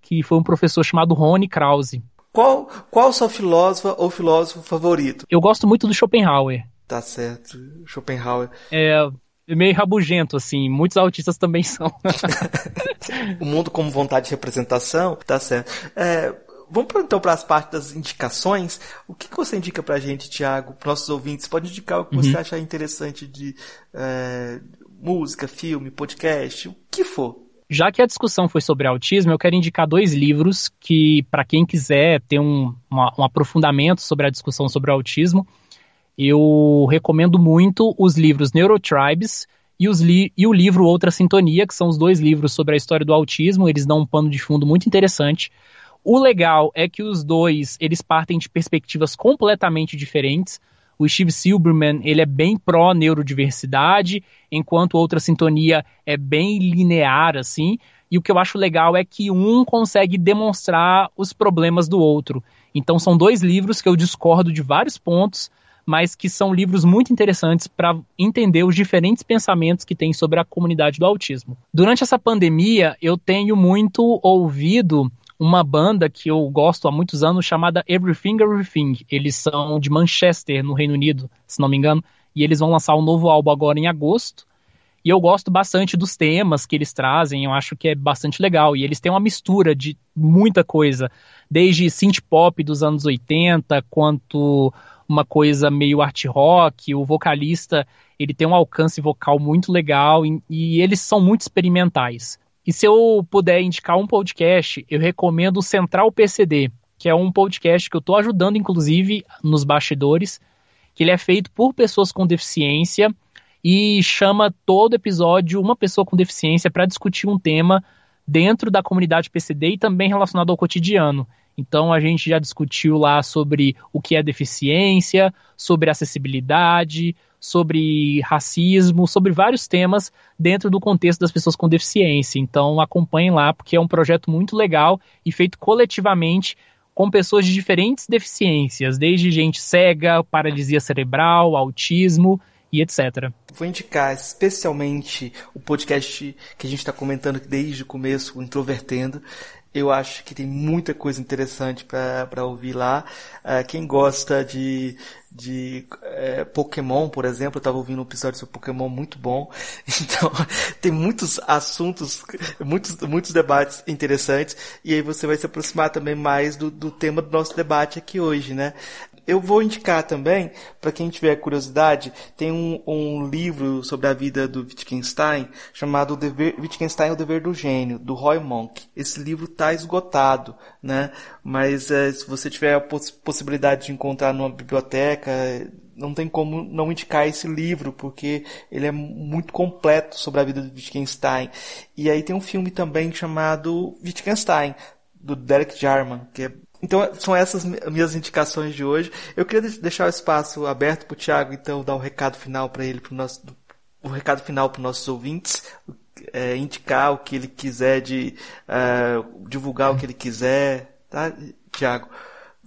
que foi um professor chamado Rony Krause. Qual, qual sua filósofa ou filósofo favorito? Eu gosto muito do Schopenhauer. Tá certo. Schopenhauer. É meio rabugento, assim. Muitos autistas também [LAUGHS] são. o mundo como vontade de representação, tá certo. É, vamos então para as partes das indicações. O que, que você indica para a gente, Tiago, para nossos ouvintes? Pode indicar o que uhum. você achar interessante de é, música, filme, podcast, o que for. Já que a discussão foi sobre autismo, eu quero indicar dois livros que, para quem quiser ter um, uma, um aprofundamento sobre a discussão sobre autismo, eu recomendo muito os livros Neurotribes e, os li e o livro Outra Sintonia, que são os dois livros sobre a história do autismo. Eles dão um pano de fundo muito interessante. O legal é que os dois eles partem de perspectivas completamente diferentes. O Steve Silberman ele é bem pró neurodiversidade, enquanto outra sintonia é bem linear assim. E o que eu acho legal é que um consegue demonstrar os problemas do outro. Então são dois livros que eu discordo de vários pontos, mas que são livros muito interessantes para entender os diferentes pensamentos que tem sobre a comunidade do autismo. Durante essa pandemia, eu tenho muito ouvido uma banda que eu gosto há muitos anos chamada Everything Everything. Eles são de Manchester, no Reino Unido, se não me engano, e eles vão lançar um novo álbum agora em agosto. E eu gosto bastante dos temas que eles trazem, eu acho que é bastante legal. E eles têm uma mistura de muita coisa, desde synth pop dos anos 80, quanto uma coisa meio art rock, o vocalista ele tem um alcance vocal muito legal e, e eles são muito experimentais. E se eu puder indicar um podcast, eu recomendo o Central PCD, que é um podcast que eu estou ajudando, inclusive, nos bastidores, que ele é feito por pessoas com deficiência e chama todo episódio uma pessoa com deficiência para discutir um tema dentro da comunidade PCD e também relacionado ao cotidiano. Então a gente já discutiu lá sobre o que é deficiência, sobre acessibilidade, sobre racismo, sobre vários temas dentro do contexto das pessoas com deficiência. Então acompanhem lá, porque é um projeto muito legal e feito coletivamente com pessoas de diferentes deficiências, desde gente cega, paralisia cerebral, autismo e etc. Vou indicar especialmente o podcast que a gente está comentando desde o começo, o Introvertendo. Eu acho que tem muita coisa interessante para ouvir lá. Uh, quem gosta de, de uh, Pokémon, por exemplo, eu estava ouvindo um episódio sobre Pokémon muito bom. [LAUGHS] Então, tem muitos assuntos, muitos, muitos debates interessantes. E aí você vai se aproximar também mais do, do tema do nosso debate aqui hoje, né? Eu vou indicar também, para quem tiver curiosidade, tem um, um, livro sobre a vida do Wittgenstein chamado o Dever, Wittgenstein, o Dever do Gênio, do Roy Monk. Esse livro está esgotado, né? Mas é, se você tiver a poss possibilidade de encontrar numa biblioteca, não tem como não indicar esse livro, porque ele é muito completo sobre a vida do Wittgenstein. E aí tem um filme também chamado Wittgenstein, do Derek Jarman, que é então, são essas minhas indicações de hoje. Eu queria deixar o espaço aberto para o Thiago, então, dar o um recado final para ele, pro nosso, o um recado final para os nossos ouvintes, é, indicar o que ele quiser, de é, divulgar o que ele quiser, tá, Thiago?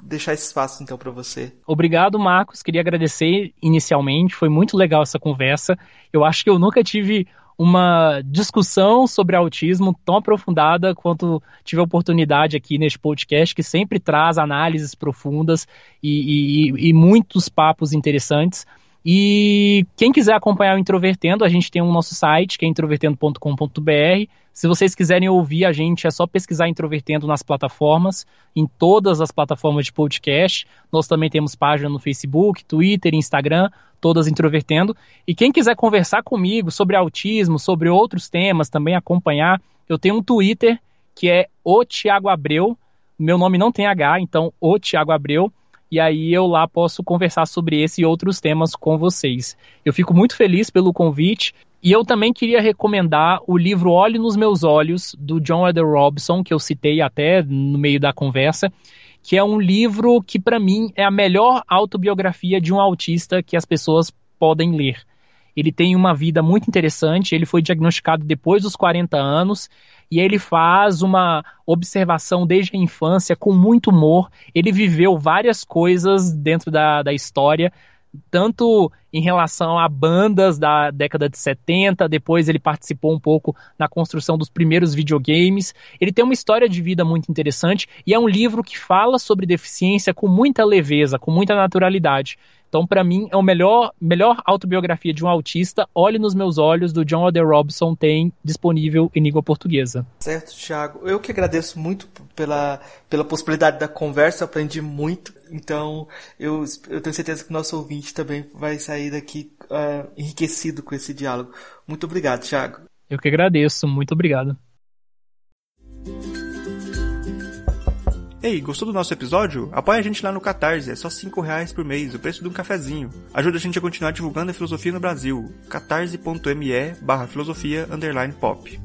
Deixar esse espaço então para você. Obrigado, Marcos. Queria agradecer inicialmente. Foi muito legal essa conversa. Eu acho que eu nunca tive uma discussão sobre autismo tão aprofundada quanto tive a oportunidade aqui neste podcast, que sempre traz análises profundas e, e, e muitos papos interessantes. E quem quiser acompanhar o Introvertendo, a gente tem o um nosso site, que é introvertendo.com.br. Se vocês quiserem ouvir a gente, é só pesquisar Introvertendo nas plataformas, em todas as plataformas de podcast. Nós também temos página no Facebook, Twitter, Instagram, todas Introvertendo. E quem quiser conversar comigo sobre autismo, sobre outros temas, também acompanhar, eu tenho um Twitter que é o Thiago Abreu. Meu nome não tem H, então o Thiago Abreu e aí eu lá posso conversar sobre esse e outros temas com vocês. Eu fico muito feliz pelo convite e eu também queria recomendar o livro Olhe nos Meus Olhos, do John Eder Robson, que eu citei até no meio da conversa, que é um livro que para mim é a melhor autobiografia de um autista que as pessoas podem ler. Ele tem uma vida muito interessante, ele foi diagnosticado depois dos 40 anos e ele faz uma observação desde a infância com muito humor. Ele viveu várias coisas dentro da, da história, tanto em relação a bandas da década de 70, depois ele participou um pouco na construção dos primeiros videogames. Ele tem uma história de vida muito interessante e é um livro que fala sobre deficiência com muita leveza, com muita naturalidade. Então, para mim, é o melhor, melhor autobiografia de um autista. Olhe nos meus olhos, do John Ode Robson, tem disponível em língua portuguesa. Certo, Thiago. Eu que agradeço muito pela, pela possibilidade da conversa, aprendi muito. Então, eu, eu tenho certeza que o nosso ouvinte também vai sair daqui uh, enriquecido com esse diálogo. Muito obrigado, Thiago. Eu que agradeço. Muito obrigado. Ei, gostou do nosso episódio? Apoia a gente lá no Catarse, é só 5 reais por mês, o preço de um cafezinho. Ajuda a gente a continuar divulgando a filosofia no Brasil. catarse.me barra filosofia underline pop.